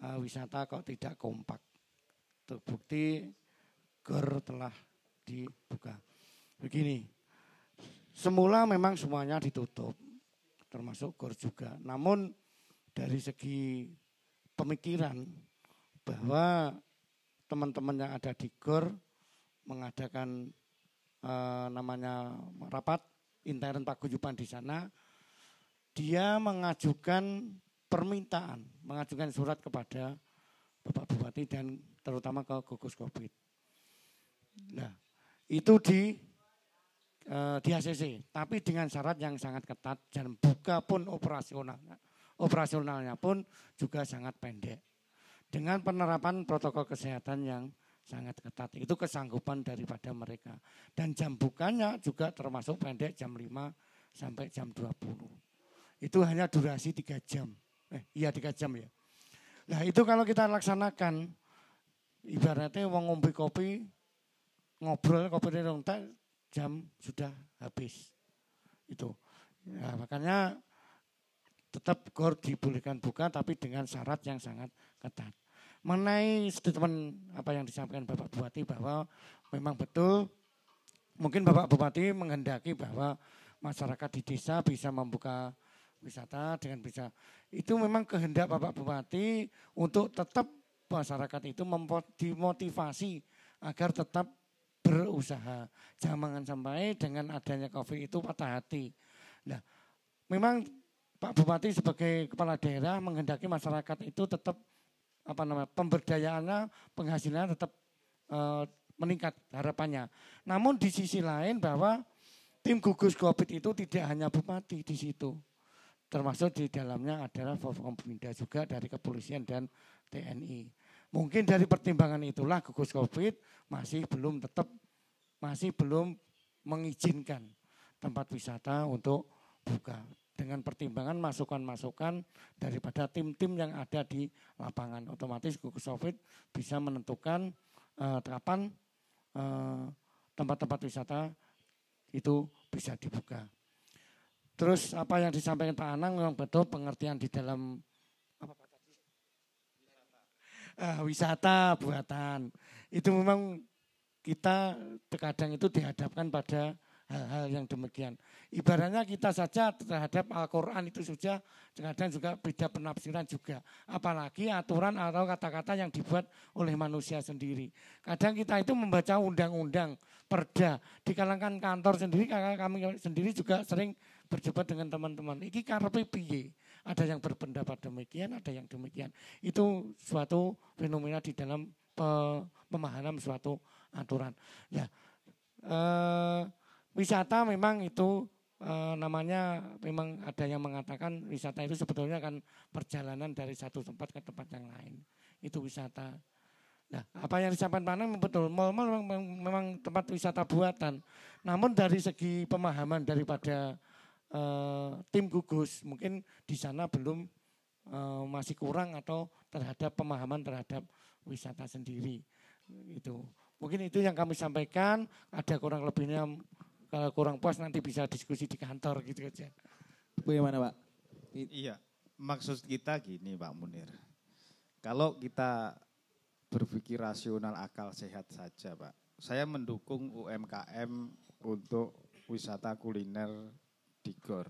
uh, wisata kok tidak kompak. Terbukti GOR telah dibuka. Begini, semula memang semuanya ditutup, termasuk GOR juga. Namun dari segi pemikiran bahwa teman-teman yang ada di GOR mengadakan eh, namanya rapat intern paguyuban di sana, dia mengajukan permintaan, mengajukan surat kepada Bapak Bupati dan terutama ke gugus Covid. Nah, itu di eh, di ACC, tapi dengan syarat yang sangat ketat dan buka pun operasional, operasionalnya pun juga sangat pendek. Dengan penerapan protokol kesehatan yang sangat ketat. Itu kesanggupan daripada mereka. Dan jam bukanya juga termasuk pendek jam 5 sampai jam 20. Itu hanya durasi 3 jam. Eh, iya 3 jam ya. Nah itu kalau kita laksanakan, ibaratnya wong ngombe kopi, ngobrol kopi dong jam sudah habis. Itu. Ya, makanya tetap gor dibolehkan buka tapi dengan syarat yang sangat ketat. Mengenai statement apa yang disampaikan Bapak Bupati bahwa memang betul mungkin Bapak Bupati menghendaki bahwa masyarakat di desa bisa membuka wisata dengan bisa itu memang kehendak Bapak Bupati untuk tetap masyarakat itu dimotivasi agar tetap berusaha. Jangan sampai dengan adanya COVID itu patah hati. Nah, memang Pak Bupati sebagai kepala daerah menghendaki masyarakat itu tetap apa namanya pemberdayaannya penghasilannya tetap e, meningkat harapannya. Namun di sisi lain bahwa tim gugus COVID itu tidak hanya bupati di situ, termasuk di dalamnya adalah Forkompinda juga dari kepolisian dan TNI. Mungkin dari pertimbangan itulah gugus COVID masih belum tetap masih belum mengizinkan tempat wisata untuk buka dengan pertimbangan masukan-masukan daripada tim-tim yang ada di lapangan. Otomatis gugus COVID bisa menentukan uh, kapan uh, tempat-tempat wisata itu bisa dibuka. Terus apa yang disampaikan Pak Anang memang betul pengertian di dalam apa? Uh, wisata buatan. Itu memang kita terkadang itu dihadapkan pada hal-hal yang demikian. Ibaratnya kita saja terhadap Al-Quran itu saja kadang juga beda penafsiran juga. Apalagi aturan atau kata-kata yang dibuat oleh manusia sendiri. Kadang kita itu membaca undang-undang, perda. Di kalangan kantor sendiri, kami sendiri juga sering berdebat dengan teman-teman. Iki karepe piye? Ada yang berpendapat demikian, ada yang demikian. Itu suatu fenomena di dalam pemahaman suatu aturan. Ya, eh, wisata memang itu e, namanya memang ada yang mengatakan wisata itu sebetulnya kan perjalanan dari satu tempat ke tempat yang lain. Itu wisata. Nah, apa yang disampaikan Panang betul. Mal-mal memang, memang tempat wisata buatan. Namun dari segi pemahaman daripada e, tim gugus, mungkin di sana belum e, masih kurang atau terhadap pemahaman terhadap wisata sendiri. Itu. Mungkin itu yang kami sampaikan. Ada kurang lebihnya kalau kurang puas nanti bisa diskusi di kantor gitu aja. Bagaimana Pak? Iya, maksud kita gini Pak Munir. Kalau kita berpikir rasional akal sehat saja Pak. Saya mendukung UMKM untuk wisata kuliner di GOR.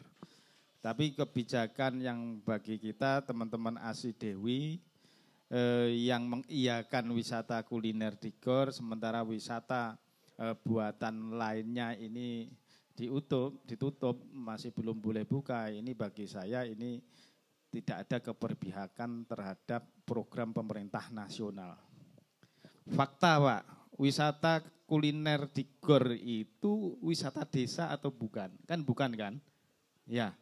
Tapi kebijakan yang bagi kita teman-teman ASI Dewi eh, yang mengiyakan wisata kuliner di GOR sementara wisata eh, buatan lainnya ini diutup, ditutup, masih belum boleh buka. Ini bagi saya ini tidak ada keberpihakan terhadap program pemerintah nasional. Fakta Pak, wisata kuliner di Gor itu wisata desa atau bukan? Kan bukan kan? Ya.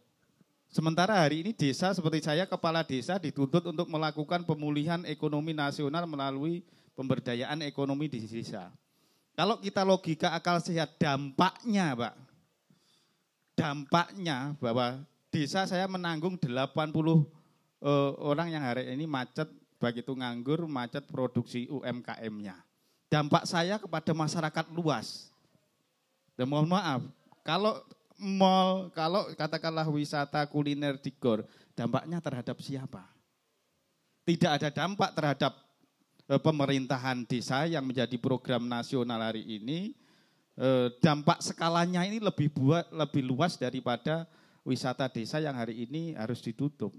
Sementara hari ini desa seperti saya kepala desa dituntut untuk melakukan pemulihan ekonomi nasional melalui pemberdayaan ekonomi di desa. Kalau kita logika akal sehat dampaknya, Pak. Dampaknya bahwa desa saya menanggung 80 uh, orang yang hari ini macet baik itu nganggur, macet produksi UMKM-nya. Dampak saya kepada masyarakat luas. Dan mohon maaf, kalau mall, kalau katakanlah wisata kuliner di Gor, dampaknya terhadap siapa? Tidak ada dampak terhadap eh, pemerintahan desa yang menjadi program nasional hari ini. Eh, dampak skalanya ini lebih buat lebih luas daripada wisata desa yang hari ini harus ditutup.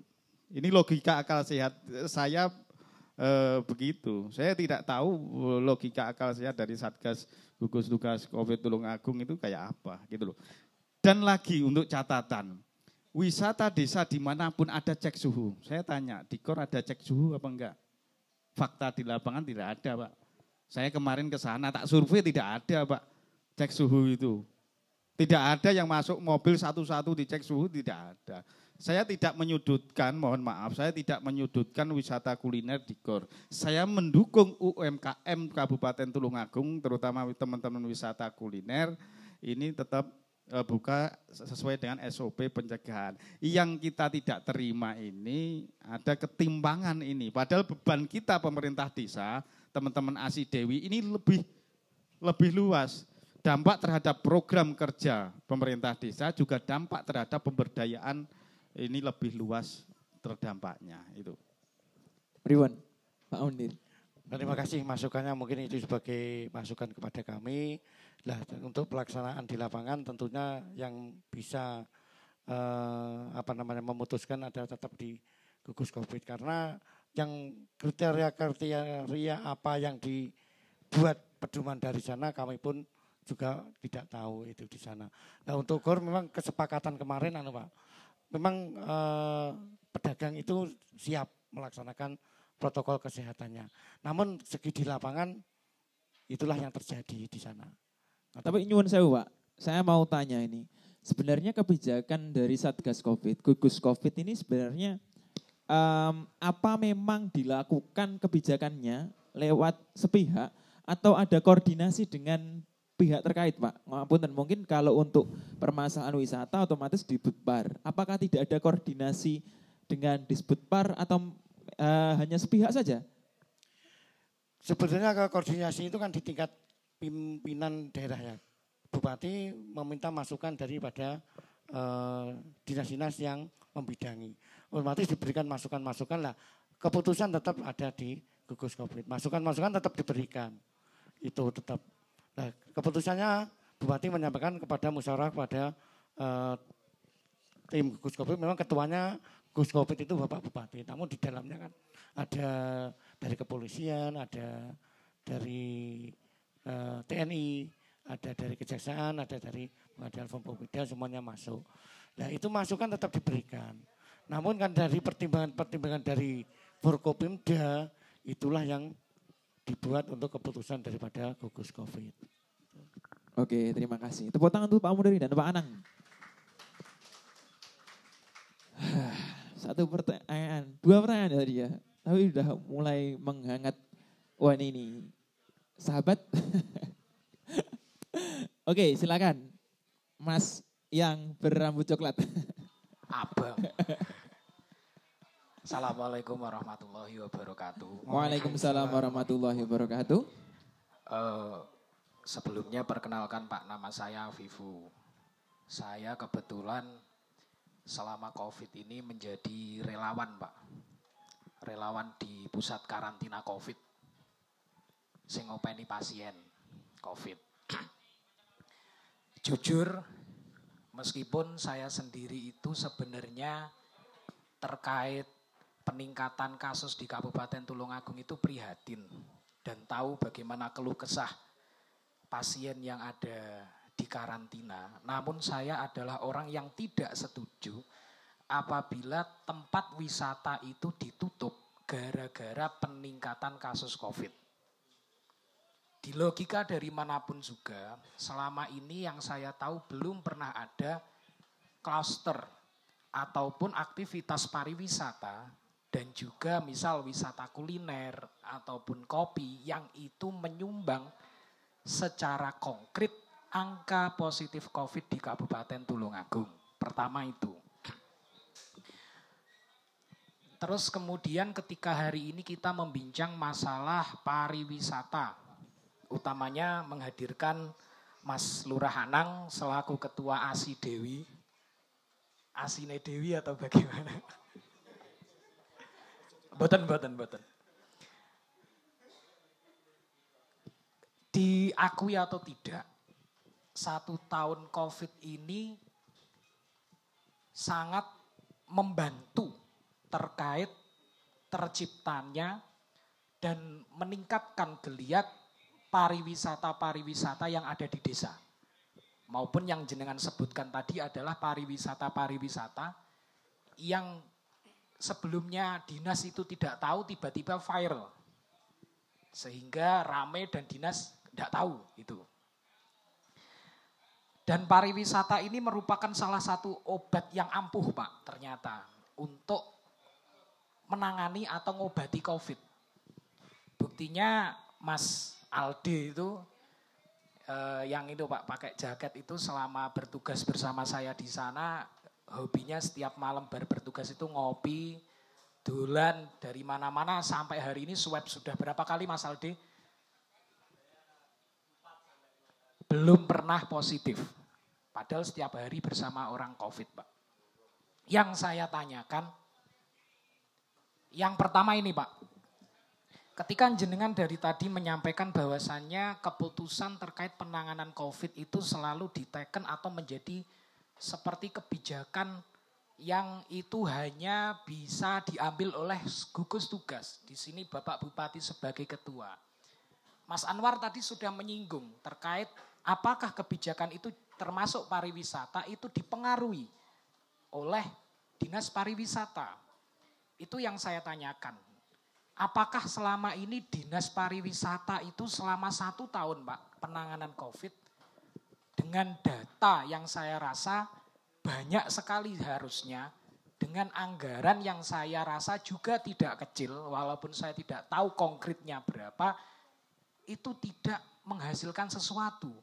Ini logika akal sehat saya eh, begitu. Saya tidak tahu eh, logika akal sehat dari Satgas gugus tugas COVID Tulung Agung itu kayak apa gitu loh. Dan lagi untuk catatan, wisata desa di mana pun ada cek suhu. Saya tanya, di KOR ada cek suhu apa enggak? Fakta di lapangan tidak ada Pak. Saya kemarin ke sana tak survei tidak ada Pak cek suhu itu. Tidak ada yang masuk mobil satu-satu dicek suhu, tidak ada. Saya tidak menyudutkan, mohon maaf, saya tidak menyudutkan wisata kuliner di GOR. Saya mendukung UMKM Kabupaten Tulungagung, terutama teman-teman wisata kuliner, ini tetap buka sesuai dengan SOP pencegahan. Yang kita tidak terima ini ada ketimpangan ini. Padahal beban kita pemerintah desa, teman-teman ASI Dewi ini lebih lebih luas. Dampak terhadap program kerja pemerintah desa juga dampak terhadap pemberdayaan ini lebih luas terdampaknya itu. Riwan, Pak Undir. Terima kasih masukannya mungkin itu sebagai masukan kepada kami. Lah untuk pelaksanaan di lapangan tentunya yang bisa eh, apa namanya memutuskan adalah tetap di gugus Covid karena yang kriteria-kriteria apa yang dibuat pedoman dari sana kami pun juga tidak tahu itu di sana. Nah untuk GOR memang kesepakatan kemarin anu Pak memang eh, pedagang itu siap melaksanakan protokol kesehatannya. Namun segi di lapangan itulah yang terjadi di sana. Nah, tapi nyuwun saya Pak, saya mau tanya ini. Sebenarnya kebijakan dari Satgas Covid, gugus Covid ini sebenarnya um, apa memang dilakukan kebijakannya lewat sepihak atau ada koordinasi dengan pihak terkait Pak. dan mungkin kalau untuk permasalahan wisata otomatis di. Apakah tidak ada koordinasi dengan Disbudpar atau uh, hanya sepihak saja? Sebenarnya koordinasi itu kan di tingkat pimpinan daerah ya. Bupati meminta masukan daripada uh, dinas-dinas yang membidangi. Otomatis diberikan masukan-masukan lah. Keputusan tetap ada di gugus covid. Masukan-masukan tetap diberikan. Itu tetap Nah, keputusannya Bupati menyampaikan kepada musyawarah kepada uh, tim Gus Covid memang ketuanya Gus Covid itu Bapak Bupati. Namun di dalamnya kan ada dari kepolisian, ada dari uh, eh, TNI, ada dari kejaksaan, ada dari pengadilan Forkompida semuanya masuk. Nah itu masukan tetap diberikan. Namun kan dari pertimbangan-pertimbangan dari Forkopimda itulah yang dibuat untuk keputusan daripada gugus COVID. Oke, terima kasih. Tepuk tangan untuk Pak Mudari dan Pak Anang. Satu pertanyaan, dua pertanyaan tadi ya. Tapi sudah mulai menghangat. Wah ini, ini. sahabat. Oke, silakan. Mas yang berambut coklat. Abang. Assalamualaikum warahmatullahi wabarakatuh. Waalaikumsalam warahmatullahi wabarakatuh. Uh, sebelumnya perkenalkan Pak, nama saya Vivu. Saya kebetulan selama COVID ini menjadi relawan Pak. Relawan di pusat karantina COVID. Sing openi pasien COVID. Jujur, meskipun saya sendiri itu sebenarnya terkait peningkatan kasus di Kabupaten Tulungagung itu prihatin dan tahu bagaimana keluh kesah pasien yang ada di karantina. Namun saya adalah orang yang tidak setuju apabila tempat wisata itu ditutup gara-gara peningkatan kasus COVID. Di logika dari mana pun juga, selama ini yang saya tahu belum pernah ada klaster ataupun aktivitas pariwisata dan juga misal wisata kuliner ataupun kopi yang itu menyumbang secara konkret angka positif COVID di Kabupaten Tulungagung. Pertama itu. Terus kemudian ketika hari ini kita membincang masalah pariwisata, utamanya menghadirkan Mas Lurah Anang selaku Ketua ASI Dewi. Asine Dewi atau bagaimana? Boten, boten, boten. Diakui atau tidak, satu tahun COVID ini sangat membantu terkait terciptanya dan meningkatkan geliat pariwisata-pariwisata yang ada di desa. Maupun yang jenengan sebutkan tadi adalah pariwisata-pariwisata yang sebelumnya dinas itu tidak tahu tiba-tiba viral. Sehingga rame dan dinas tidak tahu itu. Dan pariwisata ini merupakan salah satu obat yang ampuh Pak ternyata untuk menangani atau ngobati COVID. Buktinya Mas Aldi itu eh, yang itu Pak pakai jaket itu selama bertugas bersama saya di sana hobinya setiap malam ber bertugas itu ngopi, dolan dari mana-mana sampai hari ini swab sudah berapa kali Mas Aldi? Belum pernah positif. Padahal setiap hari bersama orang COVID, Pak. Yang saya tanyakan, yang pertama ini Pak, ketika jenengan dari tadi menyampaikan bahwasannya keputusan terkait penanganan COVID itu selalu diteken atau menjadi seperti kebijakan yang itu hanya bisa diambil oleh gugus tugas. Di sini Bapak Bupati sebagai ketua. Mas Anwar tadi sudah menyinggung terkait apakah kebijakan itu termasuk pariwisata itu dipengaruhi oleh dinas pariwisata. Itu yang saya tanyakan. Apakah selama ini dinas pariwisata itu selama satu tahun Pak penanganan COVID dengan data yang saya rasa banyak sekali harusnya dengan anggaran yang saya rasa juga tidak kecil walaupun saya tidak tahu konkretnya berapa itu tidak menghasilkan sesuatu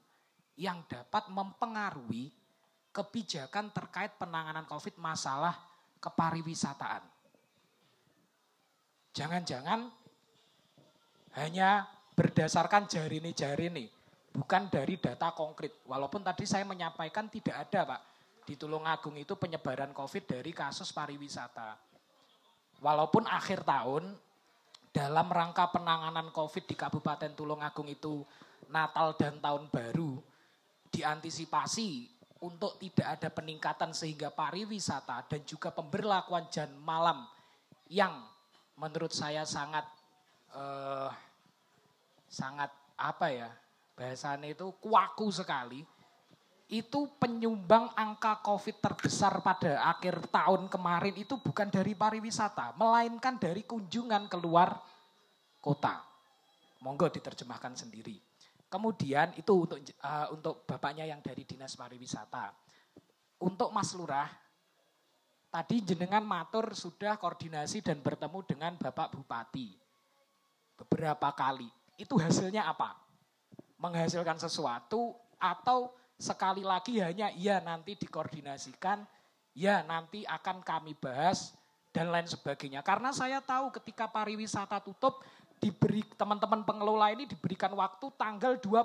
yang dapat mempengaruhi kebijakan terkait penanganan COVID masalah kepariwisataan. Jangan-jangan hanya berdasarkan jari ini jari ini, bukan dari data konkret. Walaupun tadi saya menyampaikan tidak ada Pak, di Tulungagung itu penyebaran COVID dari kasus pariwisata. Walaupun akhir tahun dalam rangka penanganan COVID di Kabupaten Tulungagung itu Natal dan Tahun Baru diantisipasi untuk tidak ada peningkatan sehingga pariwisata dan juga pemberlakuan jam malam yang menurut saya sangat uh, sangat apa ya bahasanya itu kuaku sekali itu penyumbang angka COVID terbesar pada akhir tahun kemarin itu bukan dari pariwisata, melainkan dari kunjungan keluar kota. Monggo diterjemahkan sendiri. Kemudian itu untuk uh, untuk bapaknya yang dari dinas pariwisata. Untuk Mas Lurah, tadi jenengan matur sudah koordinasi dan bertemu dengan Bapak Bupati beberapa kali. Itu hasilnya apa? Menghasilkan sesuatu atau sekali lagi hanya iya nanti dikoordinasikan, ya nanti akan kami bahas dan lain sebagainya. Karena saya tahu ketika pariwisata tutup, diberi teman-teman pengelola ini diberikan waktu tanggal 25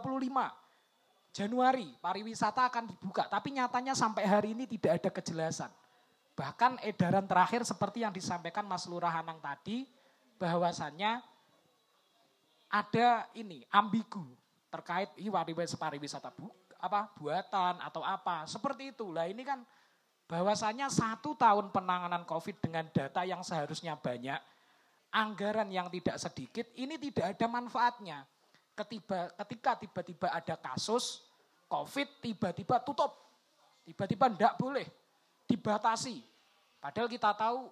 Januari pariwisata akan dibuka. Tapi nyatanya sampai hari ini tidak ada kejelasan. Bahkan edaran terakhir seperti yang disampaikan Mas Lurah Anang tadi bahwasannya ada ini ambigu terkait pariwisata bu, apa buatan atau apa seperti itu. Lah ini kan bahwasanya satu tahun penanganan COVID dengan data yang seharusnya banyak anggaran yang tidak sedikit ini tidak ada manfaatnya. Ketiba, ketika tiba-tiba ada kasus COVID tiba-tiba tutup. Tiba-tiba tidak boleh dibatasi. Padahal kita tahu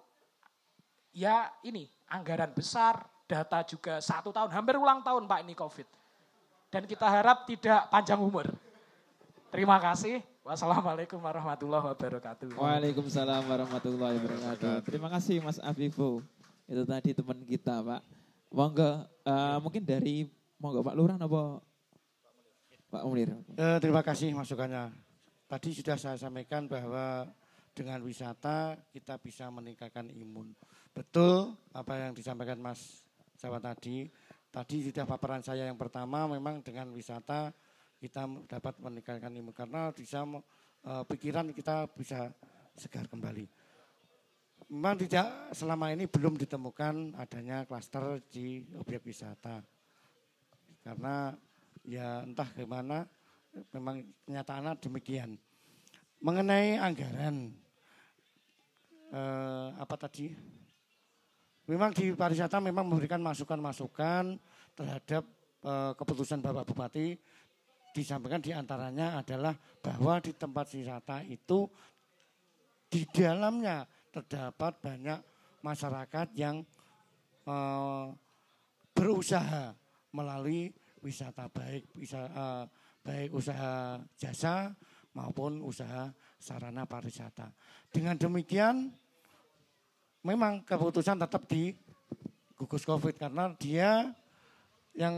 ya ini anggaran besar, data juga satu tahun, hampir ulang tahun Pak ini COVID. Dan kita harap tidak panjang umur. Terima kasih. Wassalamualaikum warahmatullahi wabarakatuh. Waalaikumsalam warahmatullahi wabarakatuh. Terima kasih Mas Afifu. Itu tadi teman kita Pak. Monggo uh, mungkin dari monggo Pak Lurah apa Pak Munir. Eh, terima kasih masukannya. Tadi sudah saya sampaikan bahwa dengan wisata kita bisa meningkatkan imun. Betul apa yang disampaikan Mas Jawa tadi. Tadi sudah paparan saya yang pertama memang dengan wisata kita dapat meningkatkan imun karena bisa uh, pikiran kita bisa segar kembali. Memang tidak selama ini belum ditemukan adanya klaster di objek wisata. Karena ya entah gimana memang kenyataannya demikian. Mengenai anggaran eh, apa tadi? Memang di pariwisata memang memberikan masukan-masukan terhadap eh, keputusan Bapak Bupati disampaikan di antaranya adalah bahwa di tempat wisata itu di dalamnya terdapat banyak masyarakat yang eh, berusaha melalui wisata baik bisa uh, baik usaha jasa maupun usaha sarana pariwisata. Dengan demikian memang keputusan tetap di gugus Covid karena dia yang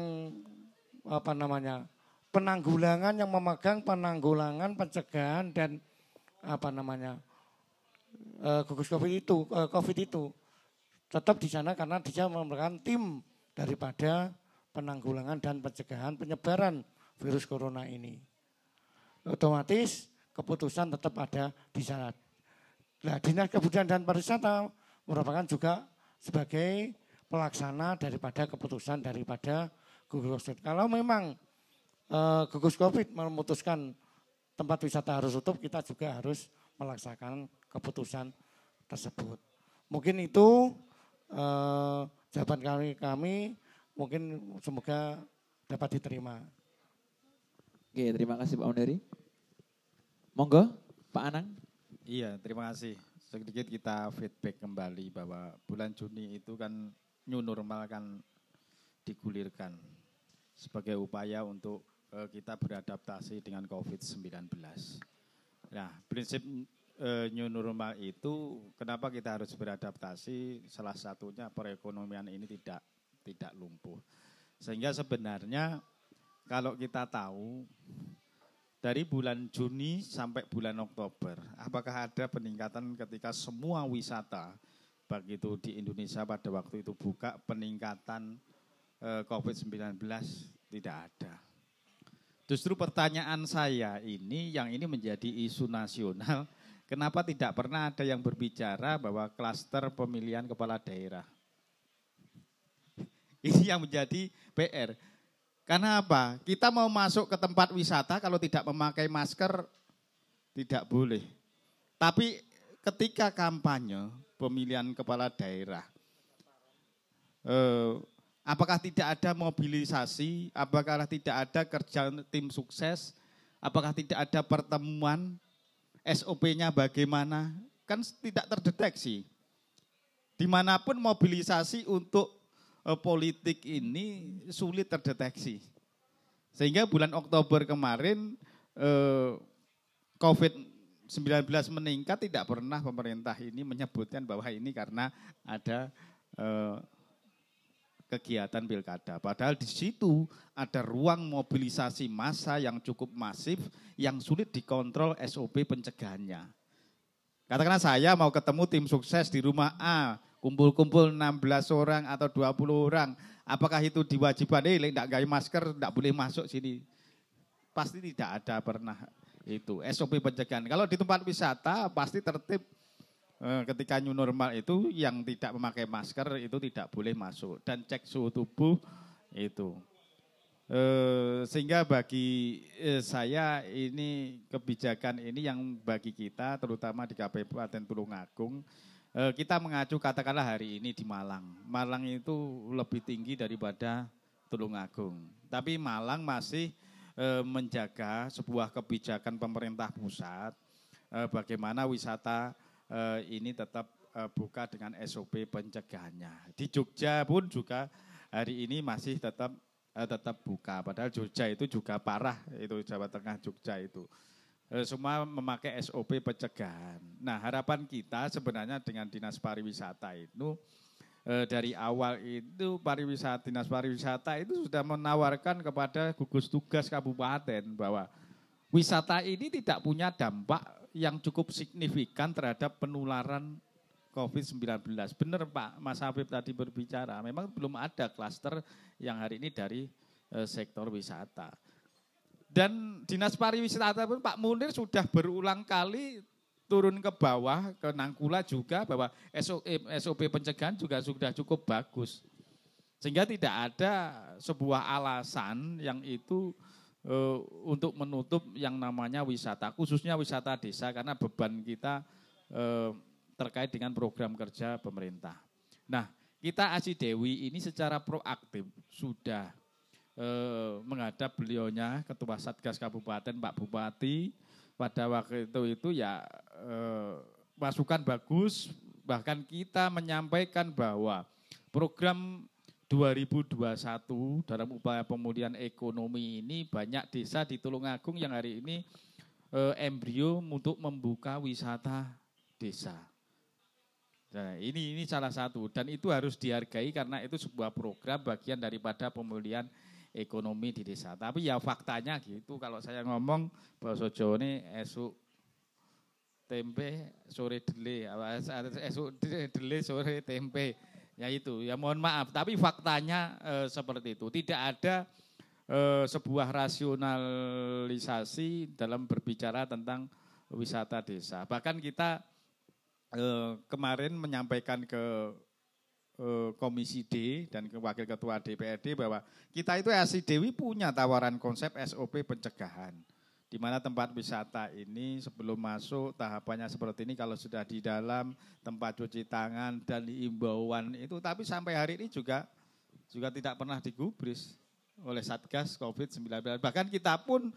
apa namanya penanggulangan yang memegang penanggulangan pencegahan dan apa namanya uh, gugus Covid itu uh, Covid itu tetap di sana karena dia merupakan tim daripada penanggulangan dan pencegahan penyebaran virus corona ini. Otomatis keputusan tetap ada di sana. Nah, Dinas Kebudayaan dan Pariwisata merupakan juga sebagai pelaksana daripada keputusan daripada gugus COVID. Kalau memang uh, gugus COVID memutuskan tempat wisata harus tutup, kita juga harus melaksanakan keputusan tersebut. Mungkin itu uh, jawaban kami kami mungkin semoga dapat diterima. Oke, terima kasih Pak Undari. Monggo, Pak Anang. Iya, terima kasih. Sedikit kita feedback kembali bahwa bulan Juni itu kan new normal kan digulirkan sebagai upaya untuk uh, kita beradaptasi dengan COVID-19. Nah, prinsip uh, new normal itu kenapa kita harus beradaptasi? Salah satunya perekonomian ini tidak tidak lumpuh. Sehingga sebenarnya kalau kita tahu dari bulan Juni sampai bulan Oktober, apakah ada peningkatan ketika semua wisata, baik itu di Indonesia pada waktu itu buka peningkatan eh, COVID-19 tidak ada. Justru pertanyaan saya ini yang ini menjadi isu nasional, kenapa tidak pernah ada yang berbicara bahwa klaster pemilihan kepala daerah ini yang menjadi PR. Karena apa? Kita mau masuk ke tempat wisata kalau tidak memakai masker tidak boleh. Tapi ketika kampanye pemilihan kepala daerah, eh, apakah tidak ada mobilisasi? Apakah tidak ada kerja tim sukses? Apakah tidak ada pertemuan? SOP-nya bagaimana? Kan tidak terdeteksi. Di mana pun mobilisasi untuk Eh, politik ini sulit terdeteksi. Sehingga bulan Oktober kemarin eh, COVID-19 meningkat tidak pernah pemerintah ini menyebutkan bahwa ini karena ada eh, kegiatan pilkada. Padahal di situ ada ruang mobilisasi massa yang cukup masif yang sulit dikontrol SOP pencegahannya. Katakanlah saya mau ketemu tim sukses di rumah A, kumpul-kumpul 16 orang atau 20 orang, apakah itu diwajibkan, eh tidak gaya masker, tidak boleh masuk sini. Pasti tidak ada pernah itu SOP pencegahan. Kalau di tempat wisata pasti tertib ketika new normal itu yang tidak memakai masker itu tidak boleh masuk dan cek suhu tubuh itu. Eh, sehingga bagi eh, saya ini kebijakan ini yang bagi kita terutama di Kabupaten Tulungagung Eh, kita mengacu katakanlah hari ini di Malang. Malang itu lebih tinggi daripada Tulungagung. Tapi Malang masih eh, menjaga sebuah kebijakan pemerintah pusat eh, bagaimana wisata ini tetap buka dengan SOP pencegahannya. Di Jogja pun juga hari ini masih tetap tetap buka. Padahal Jogja itu juga parah itu Jawa Tengah Jogja itu. Eh, semua memakai SOP pencegahan. Nah harapan kita sebenarnya dengan dinas pariwisata itu eh, dari awal itu pariwisata dinas pariwisata itu sudah menawarkan kepada gugus tugas kabupaten bahwa wisata ini tidak punya dampak yang cukup signifikan terhadap penularan COVID-19. Benar Pak Mas Habib tadi berbicara, memang belum ada klaster yang hari ini dari eh, sektor wisata. Dan Dinas Pariwisata pun Pak Munir sudah berulang kali turun ke bawah, ke Nangkula juga bahwa SOP, SOP pencegahan juga sudah cukup bagus. Sehingga tidak ada sebuah alasan yang itu e, untuk menutup yang namanya wisata, khususnya wisata desa karena beban kita e, terkait dengan program kerja pemerintah. Nah, kita Aji Dewi ini secara proaktif sudah eh, menghadap beliaunya Ketua Satgas Kabupaten Pak Bupati pada waktu itu itu ya eh, masukan bagus bahkan kita menyampaikan bahwa program 2021 dalam upaya pemulihan ekonomi ini banyak desa di Tulungagung yang hari ini eh, embrio untuk membuka wisata desa. Nah, ini ini salah satu dan itu harus dihargai karena itu sebuah program bagian daripada pemulihan ekonomi di desa. Tapi ya faktanya gitu kalau saya ngomong bahasa Jawa ini esuk tempe sore dele, esuk dele sore tempe. Ya itu, ya mohon maaf. Tapi faktanya e, seperti itu. Tidak ada e, sebuah rasionalisasi dalam berbicara tentang wisata desa. Bahkan kita e, kemarin menyampaikan ke Eh, Komisi D dan Wakil Ketua DPRD bahwa kita itu ASI Dewi punya tawaran konsep SOP pencegahan. Di mana tempat wisata ini sebelum masuk tahapannya seperti ini kalau sudah di dalam tempat cuci tangan dan imbauan itu tapi sampai hari ini juga juga tidak pernah digubris oleh Satgas COVID-19. Bahkan kita pun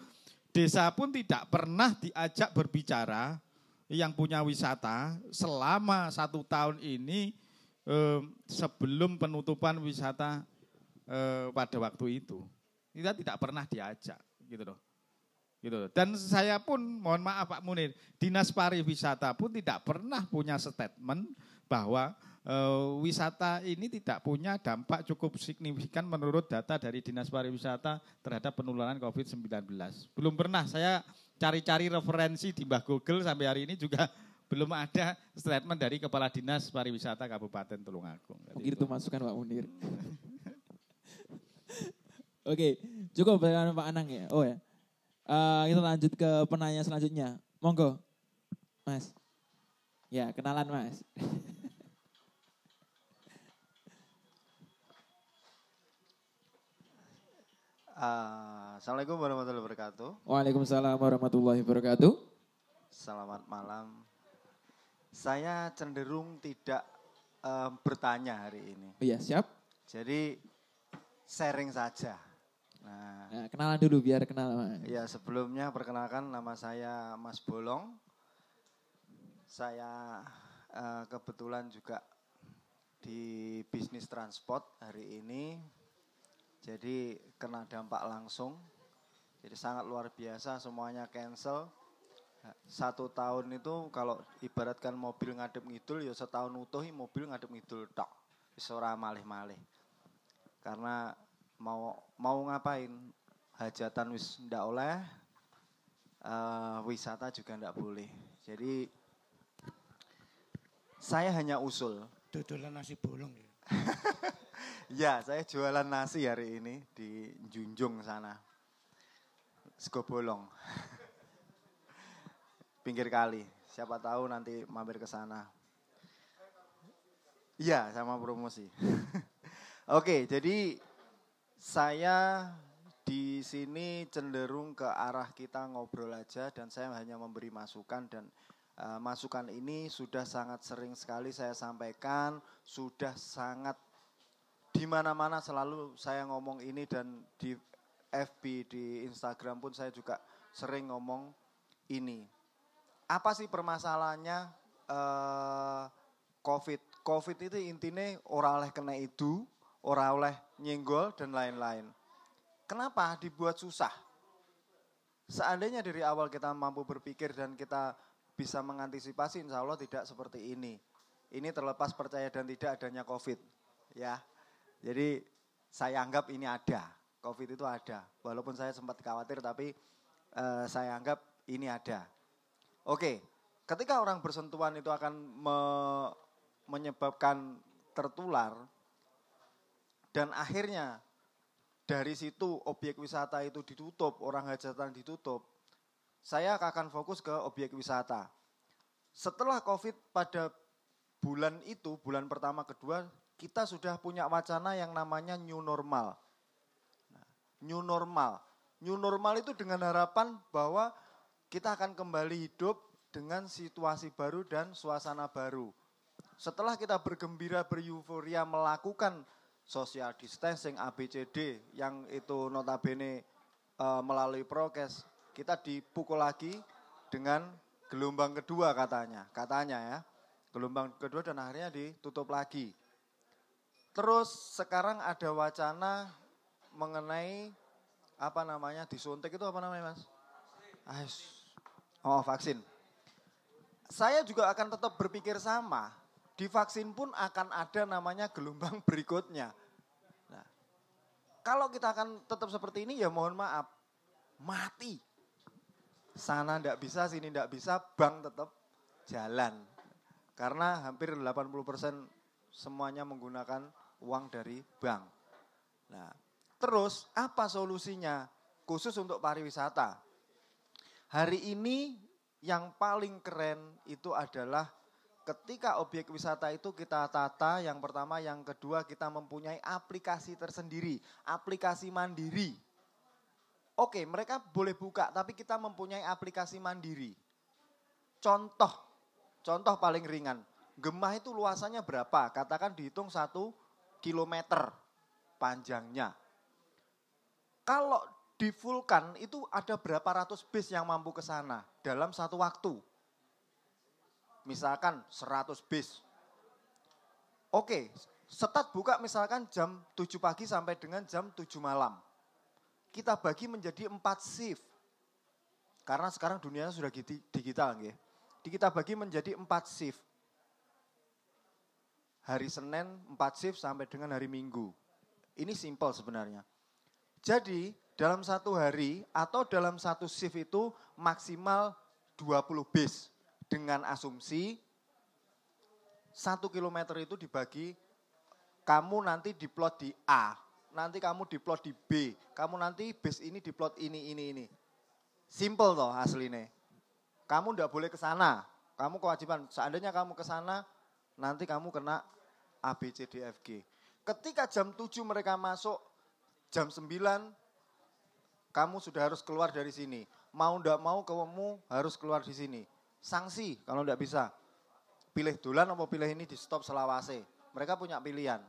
desa pun tidak pernah diajak berbicara yang punya wisata selama satu tahun ini eh, sebelum penutupan wisata eh, pada waktu itu. Kita tidak pernah diajak gitu loh. Gitu. Dan saya pun mohon maaf Pak Munir, Dinas Pariwisata pun tidak pernah punya statement bahwa e, wisata ini tidak punya dampak cukup signifikan menurut data dari Dinas Pariwisata terhadap penularan COVID-19. Belum pernah saya cari-cari referensi di Mbah Google sampai hari ini juga belum ada statement dari Kepala Dinas Pariwisata Kabupaten Tulungagung. Mungkin itu masukan Pak Munir. Oke, cukup dengan Pak Anang ya. Oh ya, uh, kita lanjut ke penanya selanjutnya. Monggo, Mas. Ya, kenalan Mas. Uh, Assalamualaikum warahmatullahi wabarakatuh. Waalaikumsalam warahmatullahi wabarakatuh. Selamat malam saya cenderung tidak um, bertanya hari ini. Oh iya, siap. Jadi sharing saja. Nah, nah, kenalan dulu biar kenal. Ya, sebelumnya perkenalkan nama saya Mas Bolong. Saya uh, kebetulan juga di bisnis transport hari ini. Jadi kena dampak langsung. Jadi sangat luar biasa semuanya cancel satu tahun itu kalau ibaratkan mobil ngadep ngidul ya setahun utuh mobil ngadep ngidul tok wis ora malih-malih karena mau mau ngapain hajatan wis ndak oleh uh, wisata juga ndak boleh jadi saya hanya usul dodolan nasi bolong ya ya saya jualan nasi hari ini di Junjung sana sego bolong pinggir kali. Siapa tahu nanti mampir ke sana. Iya, sama promosi. Oke, jadi saya di sini cenderung ke arah kita ngobrol aja dan saya hanya memberi masukan dan uh, masukan ini sudah sangat sering sekali saya sampaikan, sudah sangat di mana-mana selalu saya ngomong ini dan di FB di Instagram pun saya juga sering ngomong ini apa sih permasalahannya uh, COVID? COVID itu intinya orang oleh kena itu, orang oleh nyenggol dan lain-lain. Kenapa dibuat susah? Seandainya dari awal kita mampu berpikir dan kita bisa mengantisipasi, insya Allah tidak seperti ini. Ini terlepas percaya dan tidak adanya COVID. ya. Jadi saya anggap ini ada, COVID itu ada. Walaupun saya sempat khawatir tapi uh, saya anggap ini ada. Oke, ketika orang bersentuhan itu akan me menyebabkan tertular dan akhirnya dari situ objek wisata itu ditutup, orang hajatan ditutup, saya akan fokus ke objek wisata. Setelah COVID pada bulan itu, bulan pertama kedua, kita sudah punya wacana yang namanya new normal. Nah, new normal. New normal itu dengan harapan bahwa kita akan kembali hidup dengan situasi baru dan suasana baru. Setelah kita bergembira, beryuforia melakukan social distancing ABCD yang itu notabene e, melalui prokes, kita dipukul lagi dengan gelombang kedua katanya, katanya ya. Gelombang kedua dan akhirnya ditutup lagi. Terus sekarang ada wacana mengenai apa namanya disuntik itu apa namanya mas? Oh vaksin. Saya juga akan tetap berpikir sama di vaksin pun akan ada namanya gelombang berikutnya. Nah, kalau kita akan tetap seperti ini ya mohon maaf, mati. Sana tidak bisa, sini tidak bisa, bank tetap jalan. Karena hampir 80% semuanya menggunakan uang dari bank. Nah, terus apa solusinya khusus untuk pariwisata? Hari ini yang paling keren itu adalah ketika objek wisata itu kita tata, yang pertama, yang kedua kita mempunyai aplikasi tersendiri, aplikasi mandiri. Oke, mereka boleh buka, tapi kita mempunyai aplikasi mandiri. Contoh, contoh paling ringan, gemah itu luasannya berapa? Katakan dihitung satu kilometer panjangnya. Kalau di Vulkan itu ada berapa ratus bis yang mampu ke sana dalam satu waktu? Misalkan 100 bis. Oke, setat buka misalkan jam 7 pagi sampai dengan jam 7 malam. Kita bagi menjadi 4 shift. Karena sekarang dunia sudah digital. Ya. Kita bagi menjadi 4 shift. Hari Senin 4 shift sampai dengan hari Minggu. Ini simpel sebenarnya. Jadi dalam satu hari atau dalam satu shift itu maksimal 20 bis dengan asumsi satu kilometer itu dibagi kamu nanti diplot di A, nanti kamu diplot di B, kamu nanti base ini diplot ini, ini, ini. Simple toh aslinya. Kamu ndak boleh ke sana, kamu kewajiban. Seandainya kamu ke sana, nanti kamu kena A, B, C, D, F, G. Ketika jam 7 mereka masuk, jam 9 kamu sudah harus keluar dari sini. Mau ndak mau kamu harus keluar di sini sanksi kalau tidak bisa. Pilih dolan atau pilih ini di stop selawase. Mereka punya pilihan.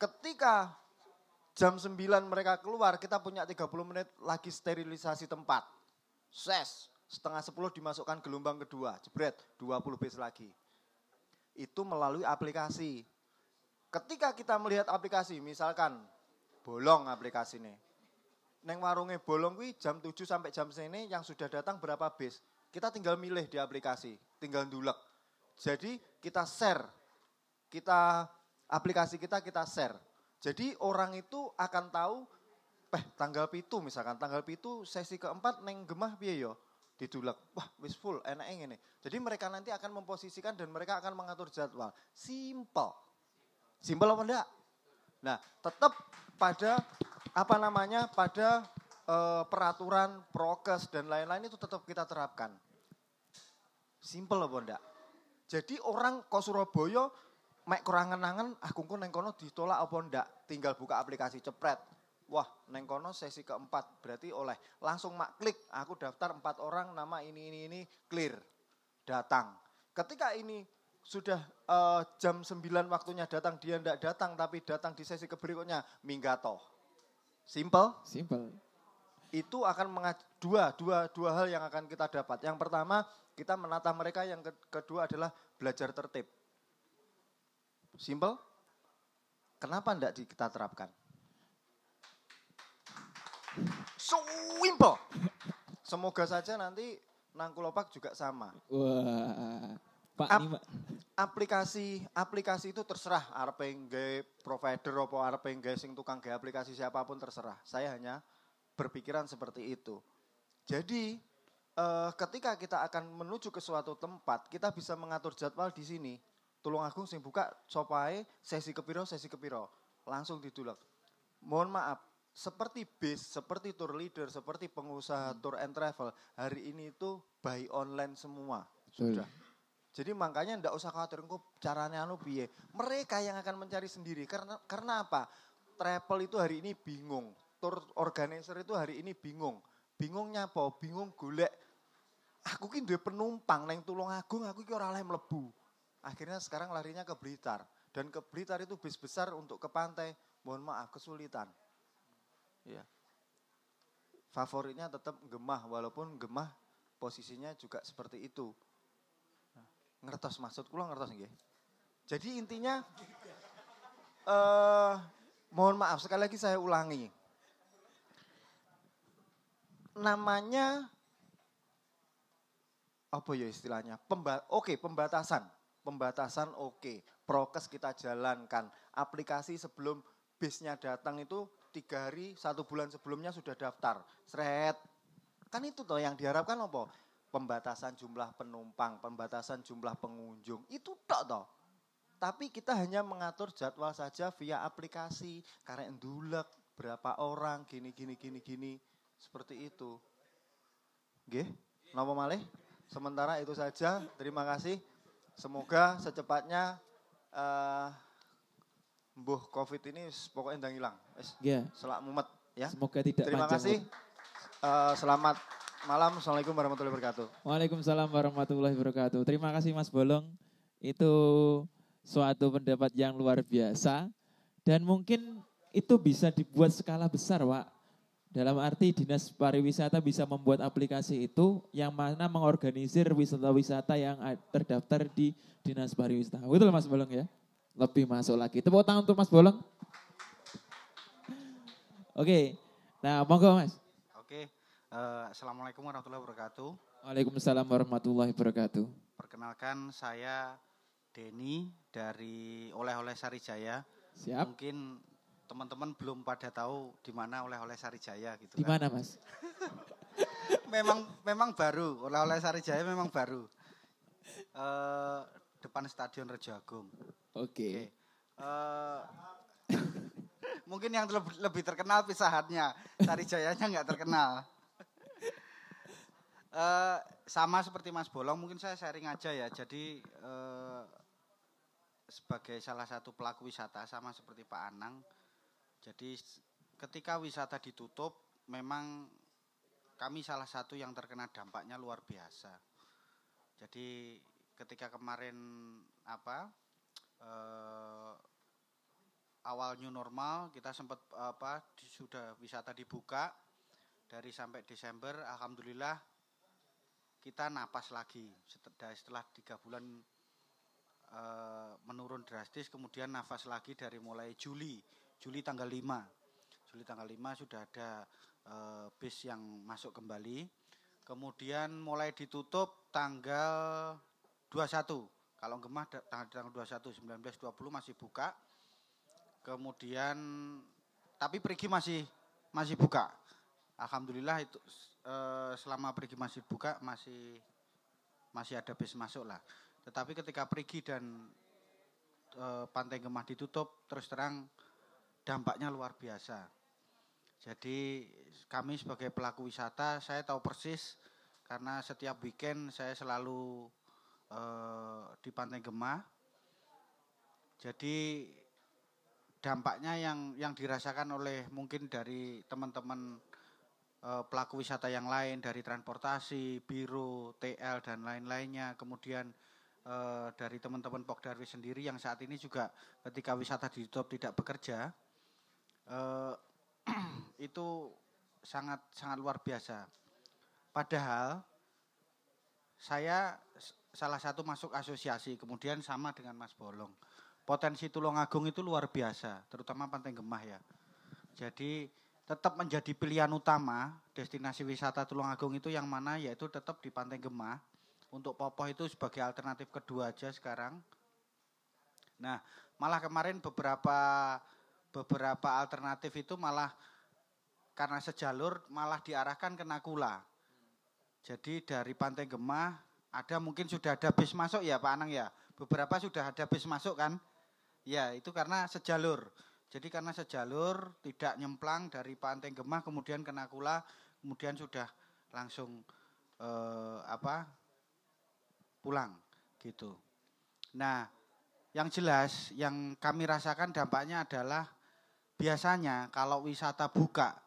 Ketika jam 9 mereka keluar, kita punya 30 menit lagi sterilisasi tempat. Ses, setengah 10 dimasukkan gelombang kedua, jebret, 20 bis lagi. Itu melalui aplikasi. Ketika kita melihat aplikasi, misalkan bolong aplikasi ini. Neng warungnya bolong jam 7 sampai jam sini yang sudah datang berapa bis? Kita tinggal milih di aplikasi, tinggal dulek. Jadi kita share, kita aplikasi kita kita share. Jadi orang itu akan tahu, eh tanggal pitu misalkan, tanggal pitu sesi keempat neng gemah piye yo didulek. Wah, wis full, enak ini. Jadi mereka nanti akan memposisikan dan mereka akan mengatur jadwal. Simple. Simple apa enggak? Nah, tetap pada apa namanya? Pada uh, peraturan, prokes dan lain-lain itu tetap kita terapkan. Simple apa enggak? Jadi orang ke Surabaya mek kurang ah kungku neng kono ditolak apa enggak? Tinggal buka aplikasi cepret. Wah, neng kono sesi keempat berarti oleh langsung mak klik aku daftar empat orang nama ini ini ini clear datang. Ketika ini sudah uh, jam 9 waktunya datang dia enggak datang tapi datang di sesi keberikutnya minggato. Simple? Simple itu akan mengaj- dua, dua, dua hal yang akan kita dapat. Yang pertama, kita menata mereka. Yang kedua adalah belajar tertib. Simple? Kenapa tidak kita terapkan? Simple. Semoga saja nanti Nangkulopak juga sama. Wah. Pak Ap- ini, Pak. aplikasi aplikasi itu terserah arep provider apa arep sing tukang gawe aplikasi siapa pun terserah. Saya hanya berpikiran seperti itu. Jadi eh, ketika kita akan menuju ke suatu tempat, kita bisa mengatur jadwal di sini. Tulung Agung sing buka sopae sesi kepiro sesi kepiro langsung didulek. Mohon maaf, seperti bis, seperti tour leader, seperti pengusaha tour and travel, hari ini itu buy online semua. Sudah. Jadi makanya ndak usah khawatir engko caranya anu piye. Mereka yang akan mencari sendiri karena karena apa? Travel itu hari ini bingung. Tour organizer itu hari ini bingung. Bingungnya apa? Bingung golek aku ki duwe penumpang neng Tulungagung aku ki ora mlebu. Akhirnya sekarang larinya ke Blitar dan ke Blitar itu bis besar untuk ke pantai. Mohon maaf kesulitan. Ya. Favoritnya tetap Gemah walaupun Gemah posisinya juga seperti itu ngertos maksud kula ngertos nggih. Jadi intinya eh mohon maaf sekali lagi saya ulangi. Namanya apa ya istilahnya? Pemba oke, pembatasan. Pembatasan oke. Prokes kita jalankan. Aplikasi sebelum bisnya datang itu tiga hari, satu bulan sebelumnya sudah daftar. Seret. Kan itu toh yang diharapkan apa? pembatasan jumlah penumpang, pembatasan jumlah pengunjung, itu tok toh. Tapi kita hanya mengatur jadwal saja via aplikasi, karena endulek berapa orang, gini gini gini gini, seperti itu. Oke, nama malih. Sementara itu saja. Terima kasih. Semoga secepatnya eh mbuh Covid ini pokoknya ndang hilang. Wis, Ya, selak mumet ya. semoga tidak Terima panjang. kasih. Eh, selamat malam. Assalamualaikum warahmatullahi wabarakatuh. Waalaikumsalam warahmatullahi wabarakatuh. Terima kasih Mas Bolong. Itu suatu pendapat yang luar biasa dan mungkin itu bisa dibuat skala besar, Pak. Dalam arti dinas pariwisata bisa membuat aplikasi itu yang mana mengorganisir wisata-wisata yang terdaftar di dinas pariwisata. Betul Mas Bolong ya? Lebih masuk lagi. Tepuk tangan untuk Mas Bolong. Oke, nah monggo Mas. Oke, eh, Assalamualaikum warahmatullahi wabarakatuh. Waalaikumsalam warahmatullahi wabarakatuh. Perkenalkan saya Denny dari Oleh-oleh Sarijaya. Siap. Mungkin teman-teman belum pada tahu di mana Oleh-oleh Sarijaya gitu Di kan. mana Mas? memang memang baru, Oleh-oleh Sarijaya memang baru. Eh, depan Stadion Rejo Agung. Oke. Oke. Eh, mungkin yang lebih, lebih terkenal pisahannya, Sarijayanya nggak terkenal. Eh, sama seperti Mas Bolong, mungkin saya sharing aja ya. Jadi eh, sebagai salah satu pelaku wisata sama seperti Pak Anang. Jadi ketika wisata ditutup, memang kami salah satu yang terkena dampaknya luar biasa. Jadi ketika kemarin apa eh, awal new normal kita sempat apa sudah wisata dibuka dari sampai Desember alhamdulillah kita napas lagi setelah setelah tiga bulan eh, menurun drastis kemudian nafas lagi dari mulai Juli Juli tanggal 5 Juli tanggal 5 sudah ada eh, bis yang masuk kembali. Kemudian mulai ditutup tanggal 21 kalau Gemah tanggal tanggal 21 19 20 masih buka. Kemudian tapi pergi masih masih buka. Alhamdulillah itu eh, selama pergi masih buka masih masih ada bis masuk lah. Tetapi ketika pergi dan eh, pantai Gemah ditutup terus terang dampaknya luar biasa jadi kami sebagai pelaku wisata saya tahu persis karena setiap weekend saya selalu eh, di Pantai Gemah. Jadi dampaknya yang yang dirasakan oleh mungkin dari teman-teman eh, pelaku wisata yang lain dari transportasi, biro, TL dan lain-lainnya, kemudian eh, dari teman-teman Pokdarwi sendiri yang saat ini juga ketika wisata ditutup tidak bekerja, eh, itu sangat sangat luar biasa. Padahal saya salah satu masuk asosiasi, kemudian sama dengan Mas Bolong. Potensi Tulungagung itu luar biasa, terutama Pantai Gemah ya. Jadi tetap menjadi pilihan utama destinasi wisata Tulungagung itu yang mana yaitu tetap di Pantai Gemah Untuk Popoh itu sebagai alternatif kedua aja sekarang. Nah, malah kemarin beberapa beberapa alternatif itu malah karena sejalur malah diarahkan ke Nakula. Jadi dari Pantai Gemah ada mungkin sudah ada bis masuk ya Pak Anang ya. Beberapa sudah ada bis masuk kan? Ya, itu karena sejalur. Jadi karena sejalur tidak nyemplang dari Pantai Gemah kemudian ke Nakula, kemudian sudah langsung eh, apa? pulang gitu. Nah, yang jelas yang kami rasakan dampaknya adalah biasanya kalau wisata buka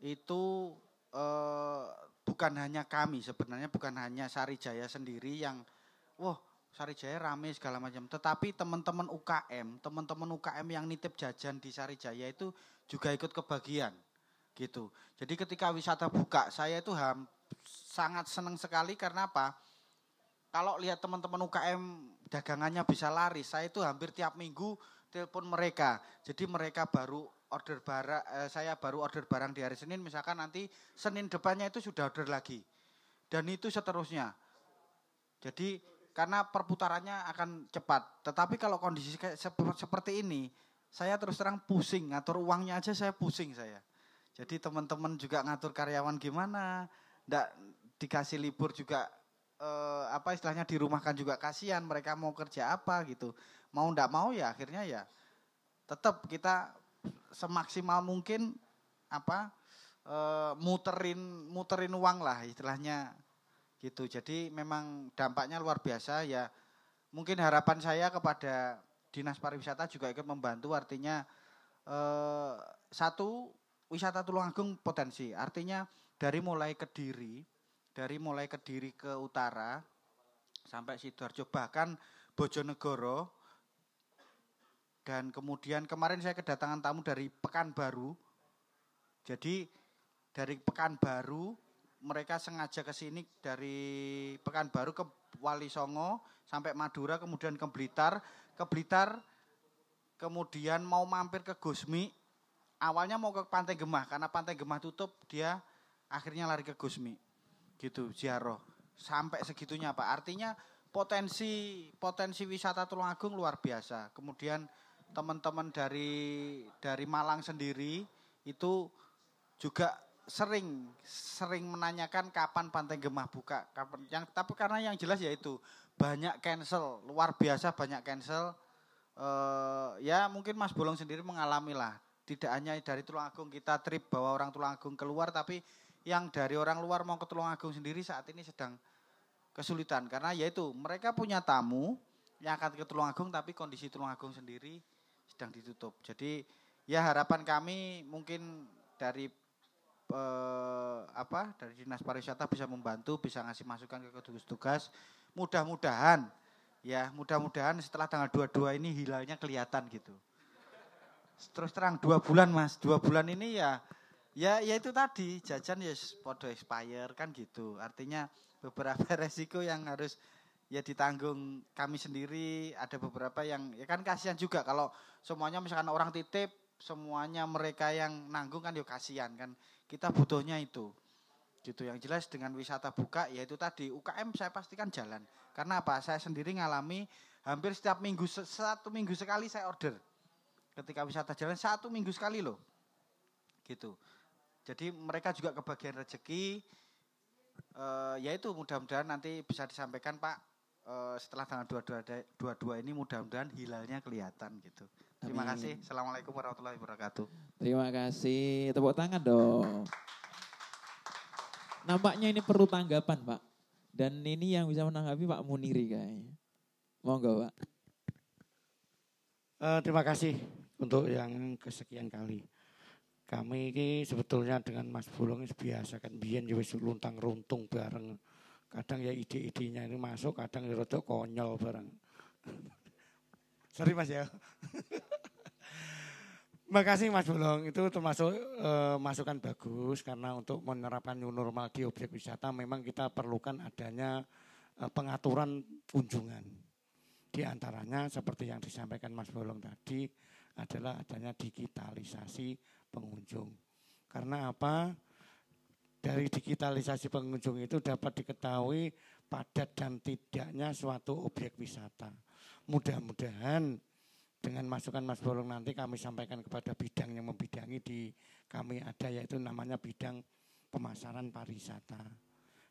itu eh, bukan hanya kami sebenarnya bukan hanya Sarijaya sendiri yang wah Sarijaya rame segala macam. Tetapi teman-teman UKM teman-teman UKM yang nitip jajan di Sarijaya itu juga ikut kebagian gitu. Jadi ketika wisata buka saya itu ham, sangat senang sekali karena apa? Kalau lihat teman-teman UKM dagangannya bisa laris saya itu hampir tiap minggu telepon mereka jadi mereka baru order barang, eh, saya baru order barang di hari Senin, misalkan nanti Senin depannya itu sudah order lagi. Dan itu seterusnya. Jadi karena perputarannya akan cepat. Tetapi kalau kondisi seperti ini, saya terus terang pusing, ngatur uangnya aja saya pusing saya. Jadi teman-teman juga ngatur karyawan gimana, ndak dikasih libur juga eh, apa istilahnya dirumahkan juga kasihan mereka mau kerja apa gitu. Mau ndak mau ya akhirnya ya tetap kita semaksimal mungkin apa e, muterin muterin uang lah istilahnya gitu. Jadi memang dampaknya luar biasa ya. Mungkin harapan saya kepada dinas pariwisata juga ikut membantu artinya e, satu wisata Tulungagung potensi artinya dari mulai Kediri dari mulai Kediri ke utara sampai Sidoarjo bahkan Bojonegoro dan kemudian kemarin saya kedatangan tamu dari Pekanbaru. Jadi dari Pekanbaru mereka sengaja ke sini dari Pekanbaru ke Wali Songo sampai Madura kemudian ke Blitar, ke Blitar kemudian mau mampir ke Gusmi. Awalnya mau ke Pantai Gemah karena Pantai Gemah tutup dia akhirnya lari ke Gusmi. Gitu, Ziaroh. Sampai segitunya Pak. Artinya potensi potensi wisata Tulungagung luar biasa. Kemudian teman-teman dari dari Malang sendiri itu juga sering sering menanyakan kapan Pantai Gemah buka. Kapan yang tapi karena yang jelas yaitu banyak cancel, luar biasa banyak cancel. Uh, ya mungkin Mas Bolong sendiri mengalami lah. Tidak hanya dari Tulungagung kita trip bawa orang Tulungagung keluar, tapi yang dari orang luar mau ke Tulungagung sendiri saat ini sedang kesulitan karena yaitu mereka punya tamu yang akan ke Tulungagung tapi kondisi Tulungagung sendiri sedang ditutup. Jadi ya harapan kami mungkin dari eh, apa dari dinas pariwisata bisa membantu, bisa ngasih masukan ke tugas-tugas. Mudah-mudahan ya mudah-mudahan setelah tanggal 22 ini hilalnya kelihatan gitu. Terus terang dua bulan mas, dua bulan ini ya ya ya itu tadi jajan ya podo expire kan gitu. Artinya beberapa resiko yang harus ya ditanggung kami sendiri. Ada beberapa yang ya kan kasihan juga kalau semuanya misalkan orang titip semuanya mereka yang nanggung kan ya kasihan kan. Kita butuhnya itu. Gitu. Yang jelas dengan wisata buka yaitu tadi UKM saya pastikan jalan. Karena apa? Saya sendiri ngalami hampir setiap minggu satu minggu sekali saya order. Ketika wisata jalan satu minggu sekali loh. Gitu. Jadi mereka juga kebagian rezeki. Uh, ya itu mudah-mudahan nanti bisa disampaikan Pak uh, setelah tanggal 22, 22 ini mudah-mudahan hilalnya kelihatan gitu. Terima Amin. kasih. Assalamualaikum warahmatullahi wabarakatuh. Terima kasih. Tepuk tangan dong. Nampaknya ini perlu tanggapan Pak. Dan ini yang bisa menanggapi Pak Muniri kayaknya. Monggo Pak. Uh, terima kasih untuk yang kesekian kali. Kami ini sebetulnya dengan Mas Bulung biasa kan biyen ya wis luntang runtung bareng Kadang ya ide-idenya ini masuk, kadang ya rada konyol barang. Sorry Mas ya. Makasih Mas Bolong, itu termasuk uh, masukan bagus karena untuk menerapkan new normal di objek wisata memang kita perlukan adanya uh, pengaturan kunjungan. Di antaranya seperti yang disampaikan Mas Bolong tadi adalah adanya digitalisasi pengunjung. Karena apa? Dari digitalisasi pengunjung itu dapat diketahui padat dan tidaknya suatu objek wisata. Mudah-mudahan dengan masukan Mas Bolong nanti kami sampaikan kepada bidang yang membidangi di kami ada yaitu namanya bidang pemasaran pariwisata.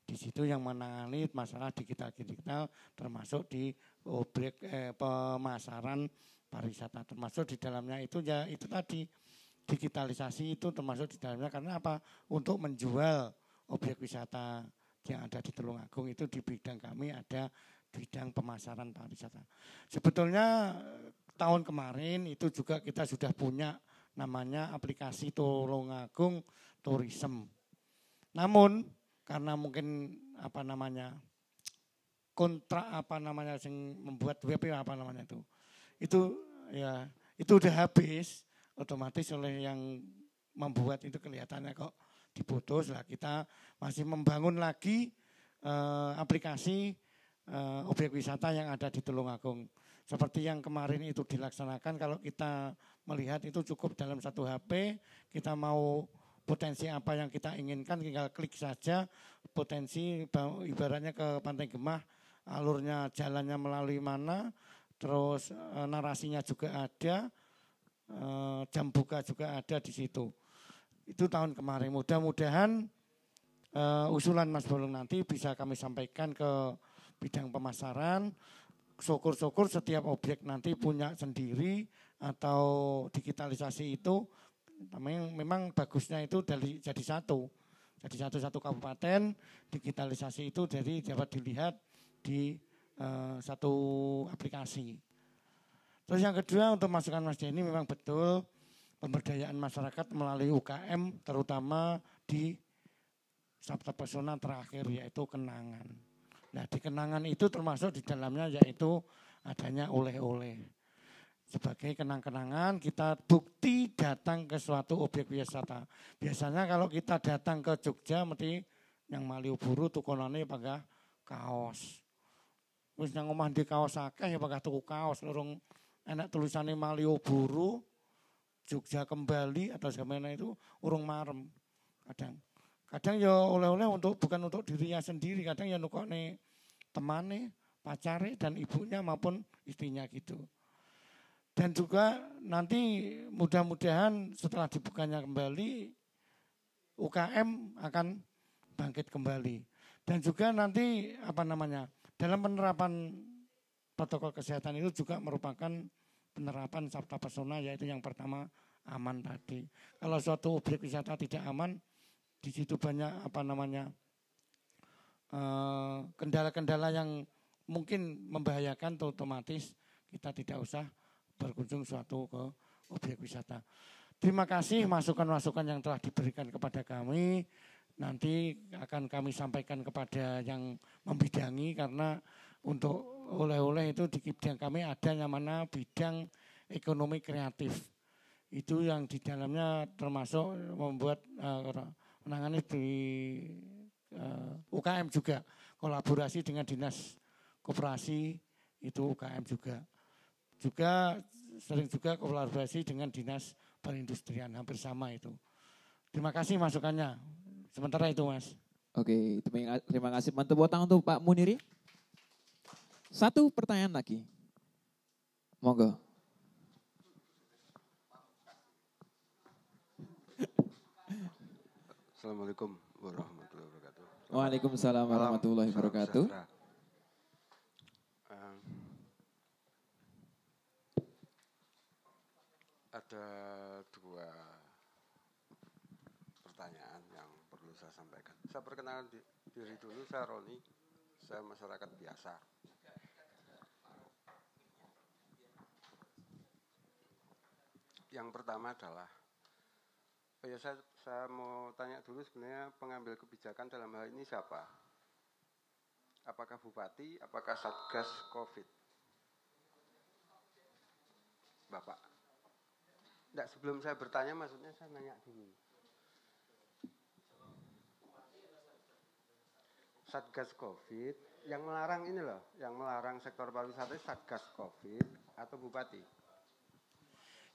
Di situ yang menangani masalah digital-digital termasuk di objek eh, pemasaran pariwisata termasuk di dalamnya itu ya itu tadi digitalisasi itu termasuk di dalamnya karena apa? Untuk menjual objek wisata yang ada di Tulungagung itu di bidang kami ada bidang pemasaran pariwisata. Sebetulnya tahun kemarin itu juga kita sudah punya namanya aplikasi Tulungagung Tourism. Namun karena mungkin apa namanya kontrak apa namanya yang membuat web apa namanya itu itu ya itu udah habis otomatis oleh yang membuat itu kelihatannya kok diputus lah kita masih membangun lagi eh, aplikasi eh, objek wisata yang ada di Tulungagung. Seperti yang kemarin itu dilaksanakan kalau kita melihat itu cukup dalam satu HP, kita mau potensi apa yang kita inginkan tinggal klik saja potensi ibaratnya ke Pantai Gemah alurnya jalannya melalui mana terus eh, narasinya juga ada Eh, jam buka juga ada di situ. Itu tahun kemarin. Mudah-mudahan uh, usulan Mas Bolong nanti bisa kami sampaikan ke bidang pemasaran. Syukur-syukur setiap objek nanti punya sendiri atau digitalisasi itu memang, bagusnya itu dari jadi satu. Jadi satu-satu kabupaten digitalisasi itu dari dapat dilihat di uh, satu aplikasi. Terus yang kedua untuk masukan Mas Denny memang betul pemberdayaan masyarakat melalui UKM terutama di Sabta Pesona terakhir yaitu kenangan. Nah di kenangan itu termasuk di dalamnya yaitu adanya oleh-oleh. Sebagai kenang-kenangan kita bukti datang ke suatu objek wisata. Biasanya kalau kita datang ke Jogja mesti yang Malioboro tukonane pakai kaos. Wis yang omah di kaos akeh ya pakai tuku kaos lorong enak tulisannya Malioboro, Jogja kembali atau semena itu urung marem kadang. Kadang ya oleh-oleh untuk bukan untuk dirinya sendiri, kadang ya nukokne temane, pacare dan ibunya maupun istrinya gitu. Dan juga nanti mudah-mudahan setelah dibukanya kembali UKM akan bangkit kembali. Dan juga nanti apa namanya dalam penerapan protokol kesehatan itu juga merupakan penerapan sabta pesona yaitu yang pertama aman tadi. Kalau suatu objek wisata tidak aman, di situ banyak apa namanya eh, kendala-kendala yang mungkin membahayakan otomatis kita tidak usah berkunjung suatu ke objek wisata. Terima kasih masukan-masukan yang telah diberikan kepada kami. Nanti akan kami sampaikan kepada yang membidangi karena untuk oleh-oleh itu di bidang kami ada yang mana bidang ekonomi kreatif. Itu yang di dalamnya termasuk membuat uh, menangani di uh, eh, UKM juga. Kolaborasi dengan dinas koperasi itu UKM juga. Juga sering juga kolaborasi dengan dinas perindustrian hampir sama itu. Terima kasih masukannya. Sementara itu Mas. Oke, terima kasih. Mantap tangan untuk Pak Muniri. Satu pertanyaan lagi. Monggo. Assalamualaikum warahmatullahi wabarakatuh. Waalaikumsalam warahmatullahi wabarakatuh. ada dua pertanyaan yang perlu saya sampaikan. Saya perkenalkan diri dulu, saya Roni, saya masyarakat biasa. Yang pertama adalah oh ya saya, saya mau tanya dulu sebenarnya pengambil kebijakan dalam hal ini siapa? Apakah bupati, apakah satgas COVID? Bapak. Tidak sebelum saya bertanya maksudnya saya nanya dulu. Satgas COVID yang melarang ini loh, yang melarang sektor pariwisata Satgas COVID atau bupati?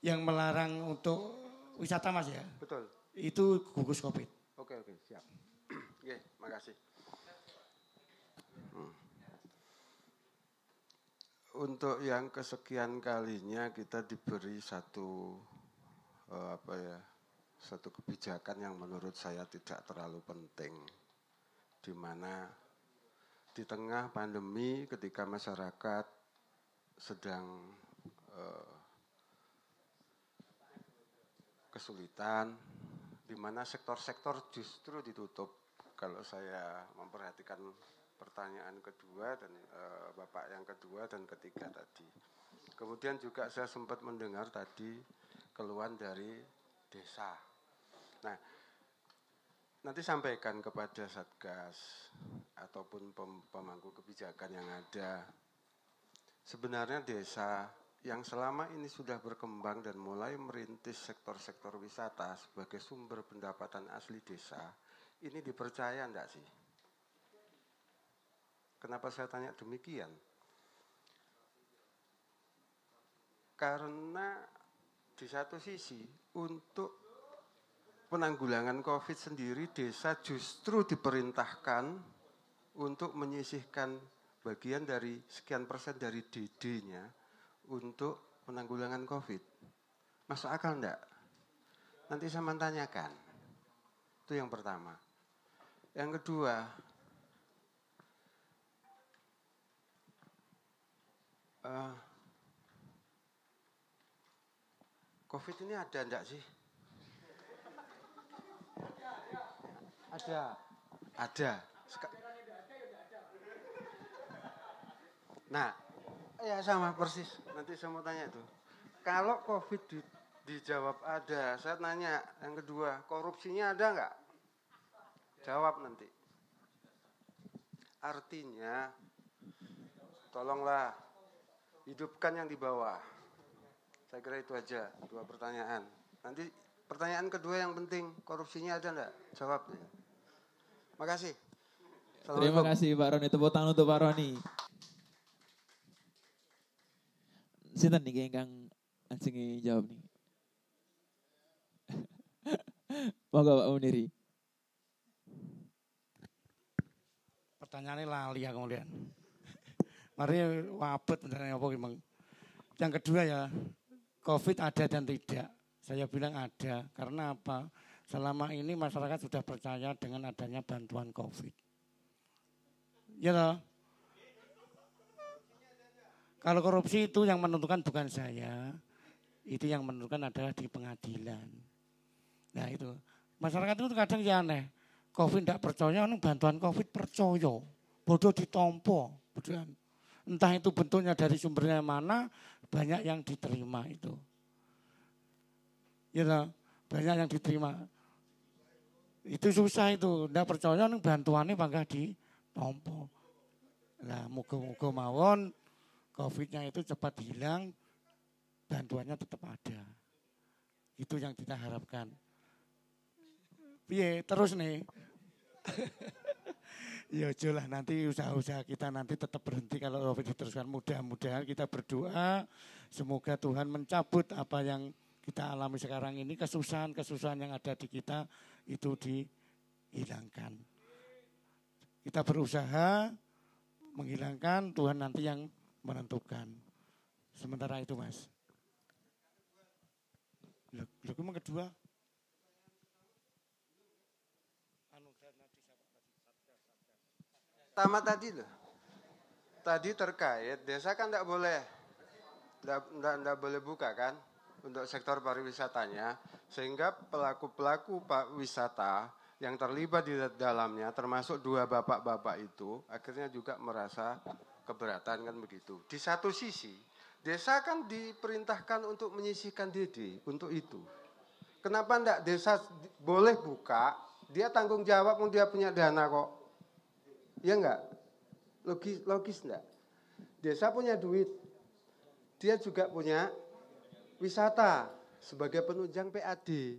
Yang melarang untuk wisata mas ya? Betul. Itu gugus covid. Oke oke siap. Oke, makasih. Hmm. Untuk yang kesekian kalinya kita diberi satu uh, apa ya, satu kebijakan yang menurut saya tidak terlalu penting, di mana di tengah pandemi ketika masyarakat sedang uh, kesulitan, di mana sektor-sektor justru ditutup. Kalau saya memperhatikan pertanyaan kedua dan e, bapak yang kedua dan ketiga tadi. Kemudian juga saya sempat mendengar tadi keluhan dari desa. Nah, nanti sampaikan kepada satgas ataupun pemangku kebijakan yang ada. Sebenarnya desa yang selama ini sudah berkembang dan mulai merintis sektor-sektor wisata sebagai sumber pendapatan asli desa, ini dipercaya enggak sih? Kenapa saya tanya demikian? Karena di satu sisi untuk penanggulangan COVID sendiri desa justru diperintahkan untuk menyisihkan bagian dari sekian persen dari DD-nya untuk penanggulangan COVID. Masuk akal enggak? Nanti saya menanyakan. Itu yang pertama. Yang kedua, uh, COVID ini ada enggak sih? Ada. Ada. Nah, Ya sama persis. Nanti saya mau tanya itu. Kalau COVID di, dijawab ada, saya tanya yang kedua, korupsinya ada nggak? Jawab nanti. Artinya, tolonglah hidupkan yang di bawah. Saya kira itu aja dua pertanyaan. Nanti pertanyaan kedua yang penting, korupsinya ada enggak? Jawabnya. Makasih. Terima kasih Pak Roni. Tepuk tangan untuk Pak Roni. Sinten nih kang anjing jawab nih. Moga Pak Muniri. Pertanyaannya lali ya kemudian. Mari wabet beneran apa gimana. Yang kedua ya, COVID ada dan tidak. Saya bilang ada, karena apa? Selama ini masyarakat sudah percaya dengan adanya bantuan COVID. Ya toh? Kalau korupsi itu yang menentukan bukan saya, itu yang menentukan adalah di pengadilan. Nah itu, masyarakat itu kadang ya aneh. Covid tidak percaya, anu bantuan Covid percaya. Bodoh ditompo. Entah itu bentuknya dari sumbernya mana, banyak yang diterima itu. Ya, banyak yang diterima. Itu susah itu, tidak percaya anu bantuannya bangga ditompo. Nah, muka-muka mawon COVID-nya itu cepat hilang, bantuannya tetap ada. Itu yang kita harapkan. Piye, terus nih. ya lah nanti usaha-usaha kita nanti tetap berhenti kalau COVID diteruskan. Mudah-mudahan kita berdoa semoga Tuhan mencabut apa yang kita alami sekarang ini, kesusahan-kesusahan yang ada di kita itu dihilangkan. Kita berusaha menghilangkan, Tuhan nanti yang menentukan. Sementara itu mas. Lalu emang kedua. Tamat tadi loh. Tadi terkait desa kan tidak boleh tidak boleh buka kan untuk sektor pariwisatanya sehingga pelaku-pelaku pak wisata yang terlibat di dalamnya termasuk dua bapak-bapak itu akhirnya juga merasa keberatan kan begitu. Di satu sisi, desa kan diperintahkan untuk menyisihkan DD untuk itu. Kenapa enggak desa boleh buka, dia tanggung jawab dia punya dana kok. Ya enggak? Logis logis enggak? Desa punya duit. Dia juga punya wisata sebagai penunjang PAD.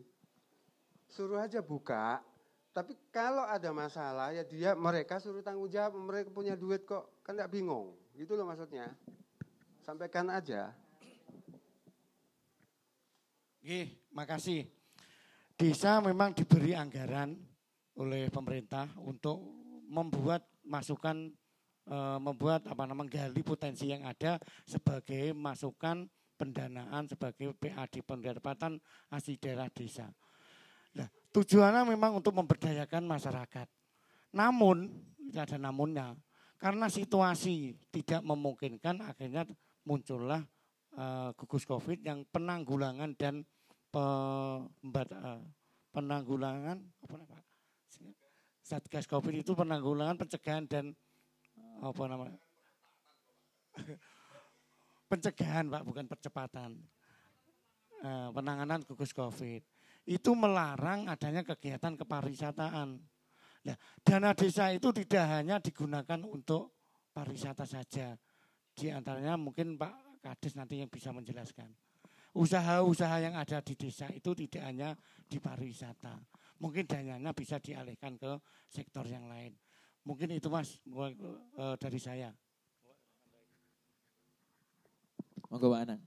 Suruh aja buka, tapi kalau ada masalah ya dia mereka suruh tanggung jawab, mereka punya duit kok, kan tidak bingung. Gitu loh maksudnya. Sampaikan aja. Oke, makasih. Desa memang diberi anggaran oleh pemerintah untuk membuat masukan e, membuat apa namanya menggali potensi yang ada sebagai masukan pendanaan sebagai PAD pendapatan asli daerah desa. Tujuannya memang untuk memberdayakan masyarakat. Namun, tidak ada namunnya, karena situasi tidak memungkinkan akhirnya muncullah uh, gugus COVID yang penanggulangan dan pembat, uh, penanggulangan apa Pak? Satgas COVID itu penanggulangan pencegahan dan apa namanya? pencegahan Pak, bukan percepatan. Uh, penanganan gugus COVID itu melarang adanya kegiatan kepariwisataan. Nah, dana desa itu tidak hanya digunakan untuk pariwisata saja. Di antaranya mungkin Pak Kades nanti yang bisa menjelaskan. Usaha-usaha yang ada di desa itu tidak hanya di pariwisata. Mungkin dananya bisa dialihkan ke sektor yang lain. Mungkin itu Mas eh, dari saya. Monggo Pak Anang.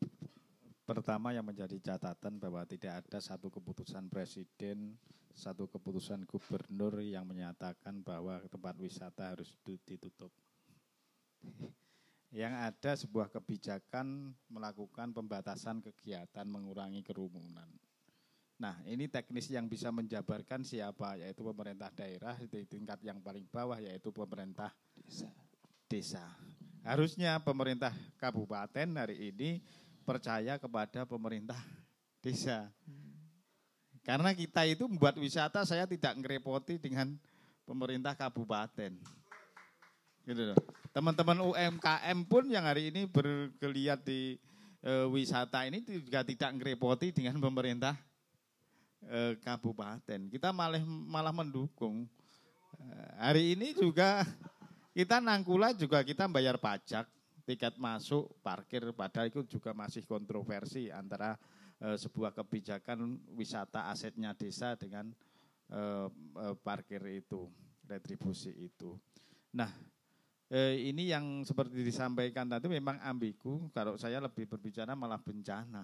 Pertama yang menjadi catatan bahwa tidak ada satu keputusan presiden, satu keputusan gubernur yang menyatakan bahwa tempat wisata harus ditutup. Yang ada sebuah kebijakan melakukan pembatasan kegiatan mengurangi kerumunan. Nah, ini teknis yang bisa menjabarkan siapa, yaitu pemerintah daerah di tingkat yang paling bawah, yaitu pemerintah desa. desa. Harusnya pemerintah kabupaten hari ini percaya kepada pemerintah desa. Karena kita itu membuat wisata saya tidak ngerepoti dengan pemerintah kabupaten. Gitu loh. Teman-teman UMKM pun yang hari ini bergeliat di e, wisata ini juga tidak ngerepoti dengan pemerintah e, kabupaten. Kita malah malah mendukung. E, hari ini juga kita Nangkula juga kita bayar pajak, tiket masuk, parkir, padahal itu juga masih kontroversi antara e, sebuah kebijakan wisata asetnya desa dengan e, e, parkir itu, retribusi itu. Nah, e, ini yang seperti disampaikan tadi memang ambigu, kalau saya lebih berbicara malah bencana.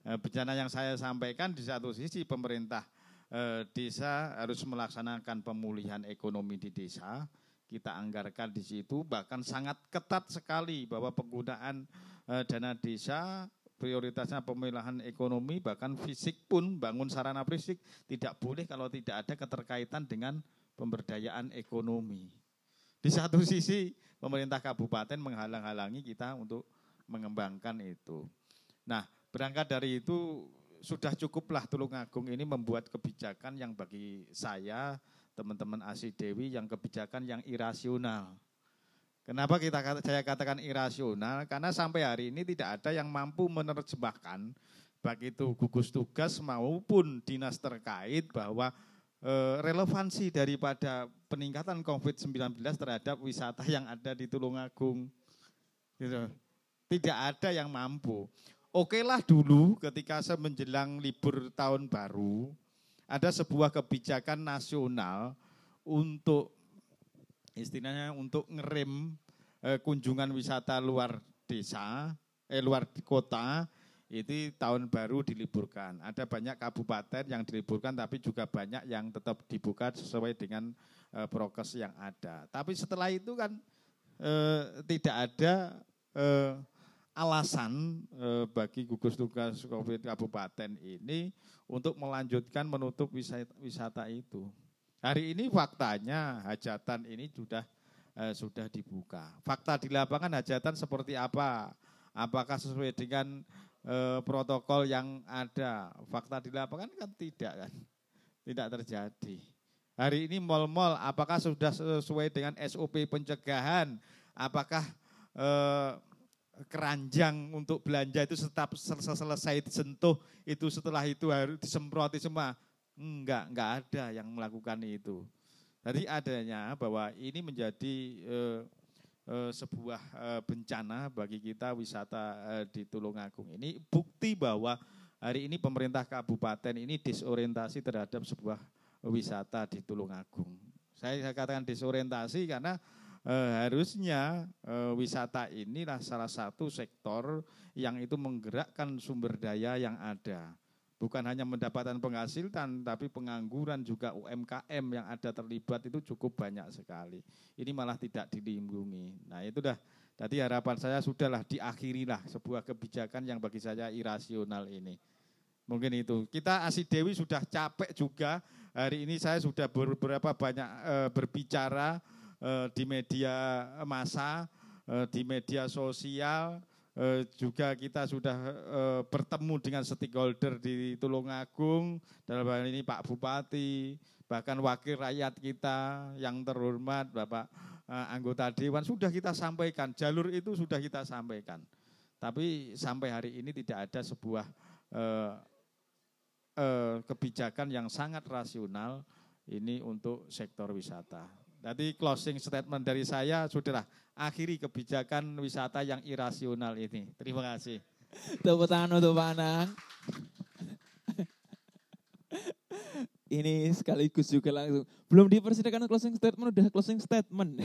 E, bencana yang saya sampaikan di satu sisi pemerintah e, desa harus melaksanakan pemulihan ekonomi di desa, kita anggarkan di situ bahkan sangat ketat sekali bahwa penggunaan e, dana desa prioritasnya pemilahan ekonomi bahkan fisik pun bangun sarana fisik tidak boleh kalau tidak ada keterkaitan dengan pemberdayaan ekonomi. Di satu sisi pemerintah kabupaten menghalang-halangi kita untuk mengembangkan itu. Nah, berangkat dari itu sudah cukuplah Tulungagung ini membuat kebijakan yang bagi saya teman-teman Asi Dewi yang kebijakan yang irasional. Kenapa kita saya katakan irasional? Karena sampai hari ini tidak ada yang mampu menerjemahkan baik itu gugus tugas maupun dinas terkait bahwa e, relevansi daripada peningkatan COVID-19 terhadap wisata yang ada di Tulungagung. Gitu. Tidak ada yang mampu. Oke lah dulu ketika menjelang libur tahun baru, ada sebuah kebijakan nasional untuk istilahnya untuk ngerem eh, kunjungan wisata luar desa, eh luar kota itu tahun baru diliburkan. Ada banyak kabupaten yang diliburkan tapi juga banyak yang tetap dibuka sesuai dengan eh, prokes yang ada. Tapi setelah itu kan eh, tidak ada eh, alasan eh, bagi gugus tugas COVID kabupaten ini untuk melanjutkan menutup wisata, wisata itu. Hari ini faktanya hajatan ini sudah eh, sudah dibuka. Fakta di lapangan hajatan seperti apa? Apakah sesuai dengan eh, protokol yang ada? Fakta di lapangan kan tidak kan, tidak terjadi. Hari ini mal-mal apakah sudah sesuai dengan SOP pencegahan? Apakah eh, keranjang untuk belanja itu tetap selesai disentuh itu setelah itu harus disemproti semua. Enggak enggak ada yang melakukan itu. Jadi adanya bahwa ini menjadi eh, eh, sebuah eh, bencana bagi kita wisata eh, di Tulungagung ini. Bukti bahwa hari ini pemerintah kabupaten ini disorientasi terhadap sebuah wisata di Tulungagung. Saya katakan disorientasi karena eh, harusnya eh, wisata inilah salah satu sektor yang itu menggerakkan sumber daya yang ada. bukan hanya mendapatkan penghasilan, tapi pengangguran juga UMKM yang ada terlibat itu cukup banyak sekali. Ini malah tidak dilindungi. Nah itu dah, jadi harapan saya sudahlah diakhirilah sebuah kebijakan yang bagi saya irasional ini. Mungkin itu. Kita Asi Dewi sudah capek juga. Hari ini saya sudah beberapa banyak e, berbicara di media massa, e, di media sosial, Eh, juga kita sudah eh, bertemu dengan stakeholder di Tulungagung, dalam hal ini Pak Bupati, bahkan wakil rakyat kita yang terhormat Bapak eh, anggota Dewan, sudah kita sampaikan, jalur itu sudah kita sampaikan. Tapi sampai hari ini tidak ada sebuah kebijakan yang sangat rasional ini untuk sektor wisata. Jadi closing statement dari saya, saudara, akhiri kebijakan wisata yang irasional ini. Terima kasih. Tepuk tangan untuk Pak Anang. ini sekaligus juga langsung. Belum dipersilakan closing statement, udah closing statement.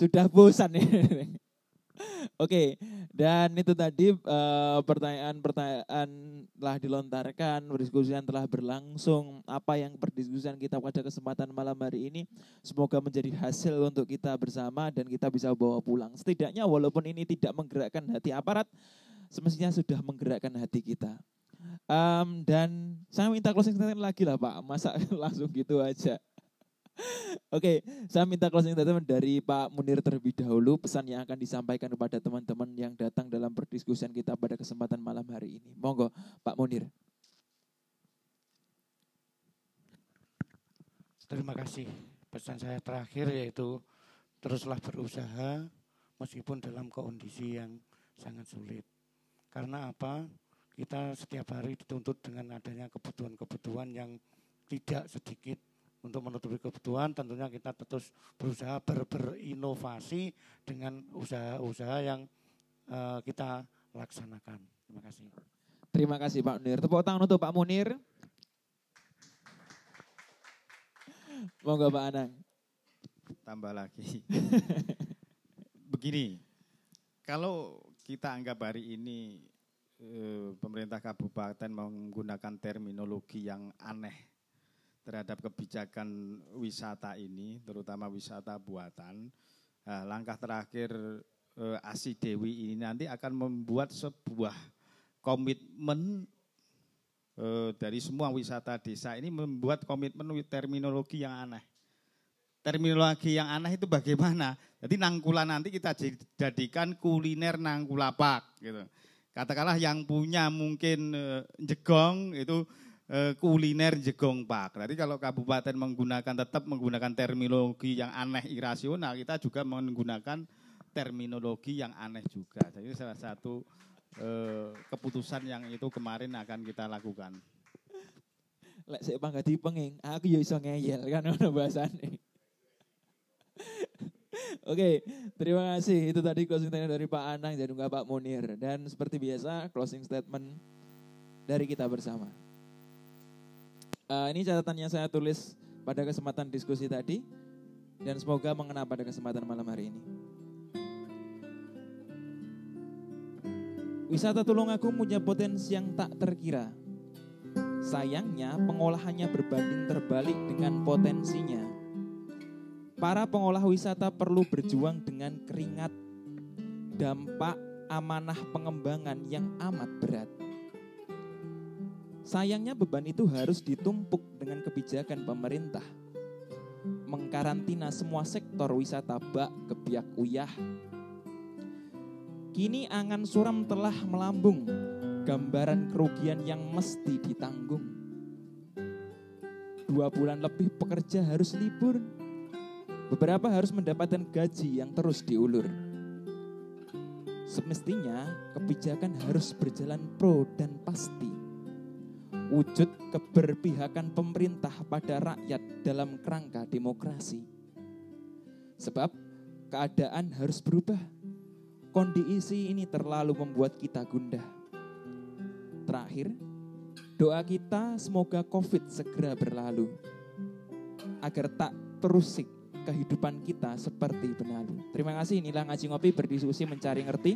Sudah bosan nih. Oke, dan itu tadi eh, pertanyaan-pertanyaan telah dilontarkan, perdiskusian telah berlangsung. Apa yang perdiskusian kita pada kesempatan malam hari ini semoga menjadi hasil untuk kita bersama dan kita bisa bawa pulang. Setidaknya walaupun ini tidak menggerakkan hati aparat, semestinya sudah menggerakkan hati kita. Um, dan saya minta closing statement lagi lah Pak, masa langsung gitu aja. Oke, saya minta closing statement dari Pak Munir terlebih dahulu, pesan yang akan disampaikan kepada teman-teman yang datang dalam perdiskusian kita pada kesempatan malam hari ini. Monggo, Pak Munir. Terima kasih. Pesan saya terakhir yaitu teruslah berusaha meskipun dalam kondisi yang sangat sulit. Karena apa? Kita setiap hari dituntut dengan adanya kebutuhan-kebutuhan yang tidak sedikit untuk menutupi kebutuhan tentunya kita terus berusaha ber berinovasi dengan usaha-usaha yang uh, kita laksanakan. Terima kasih. Terima kasih Pak Munir. Tepuk tangan untuk Pak Munir. Monggo Pak Anang. Tambah lagi. Begini, kalau kita anggap hari ini eh, pemerintah kabupaten menggunakan terminologi yang aneh terhadap kebijakan wisata ini, terutama wisata buatan. Nah, langkah terakhir eh, Asi Dewi ini nanti akan membuat sebuah komitmen eh, dari semua wisata desa ini membuat komitmen terminologi yang aneh. Terminologi yang aneh itu bagaimana? Jadi nangkula nanti kita jadikan kuliner nangkulapak gitu. Katakanlah yang punya mungkin eh, jegong itu kuliner jegong pak. Berarti kalau kabupaten menggunakan tetap menggunakan terminologi yang aneh irasional, kita juga menggunakan terminologi yang aneh juga. Jadi salah satu eh, keputusan yang itu kemarin akan kita lakukan. Lek saya bangga penging, aku ya iso ngeyel kan ono bahasane. Oke, terima kasih. Itu tadi closing statement dari Pak Anang dan juga Pak Munir. Dan seperti biasa, closing statement dari kita bersama. Uh, ini catatan yang saya tulis pada kesempatan diskusi tadi dan semoga mengena pada kesempatan malam hari ini. Wisata Tulungagung punya potensi yang tak terkira. Sayangnya pengolahannya berbanding terbalik dengan potensinya. Para pengolah wisata perlu berjuang dengan keringat, dampak amanah pengembangan yang amat berat. Sayangnya beban itu harus ditumpuk dengan kebijakan pemerintah. Mengkarantina semua sektor wisata bak kebiak uyah. Kini angan suram telah melambung, gambaran kerugian yang mesti ditanggung. Dua bulan lebih pekerja harus libur, beberapa harus mendapatkan gaji yang terus diulur. Semestinya kebijakan harus berjalan pro dan pasti wujud keberpihakan pemerintah pada rakyat dalam kerangka demokrasi. Sebab keadaan harus berubah. Kondisi ini terlalu membuat kita gundah. Terakhir, doa kita semoga COVID segera berlalu. Agar tak terusik kehidupan kita seperti benalu. Terima kasih inilah ngaji ngopi berdiskusi mencari ngerti.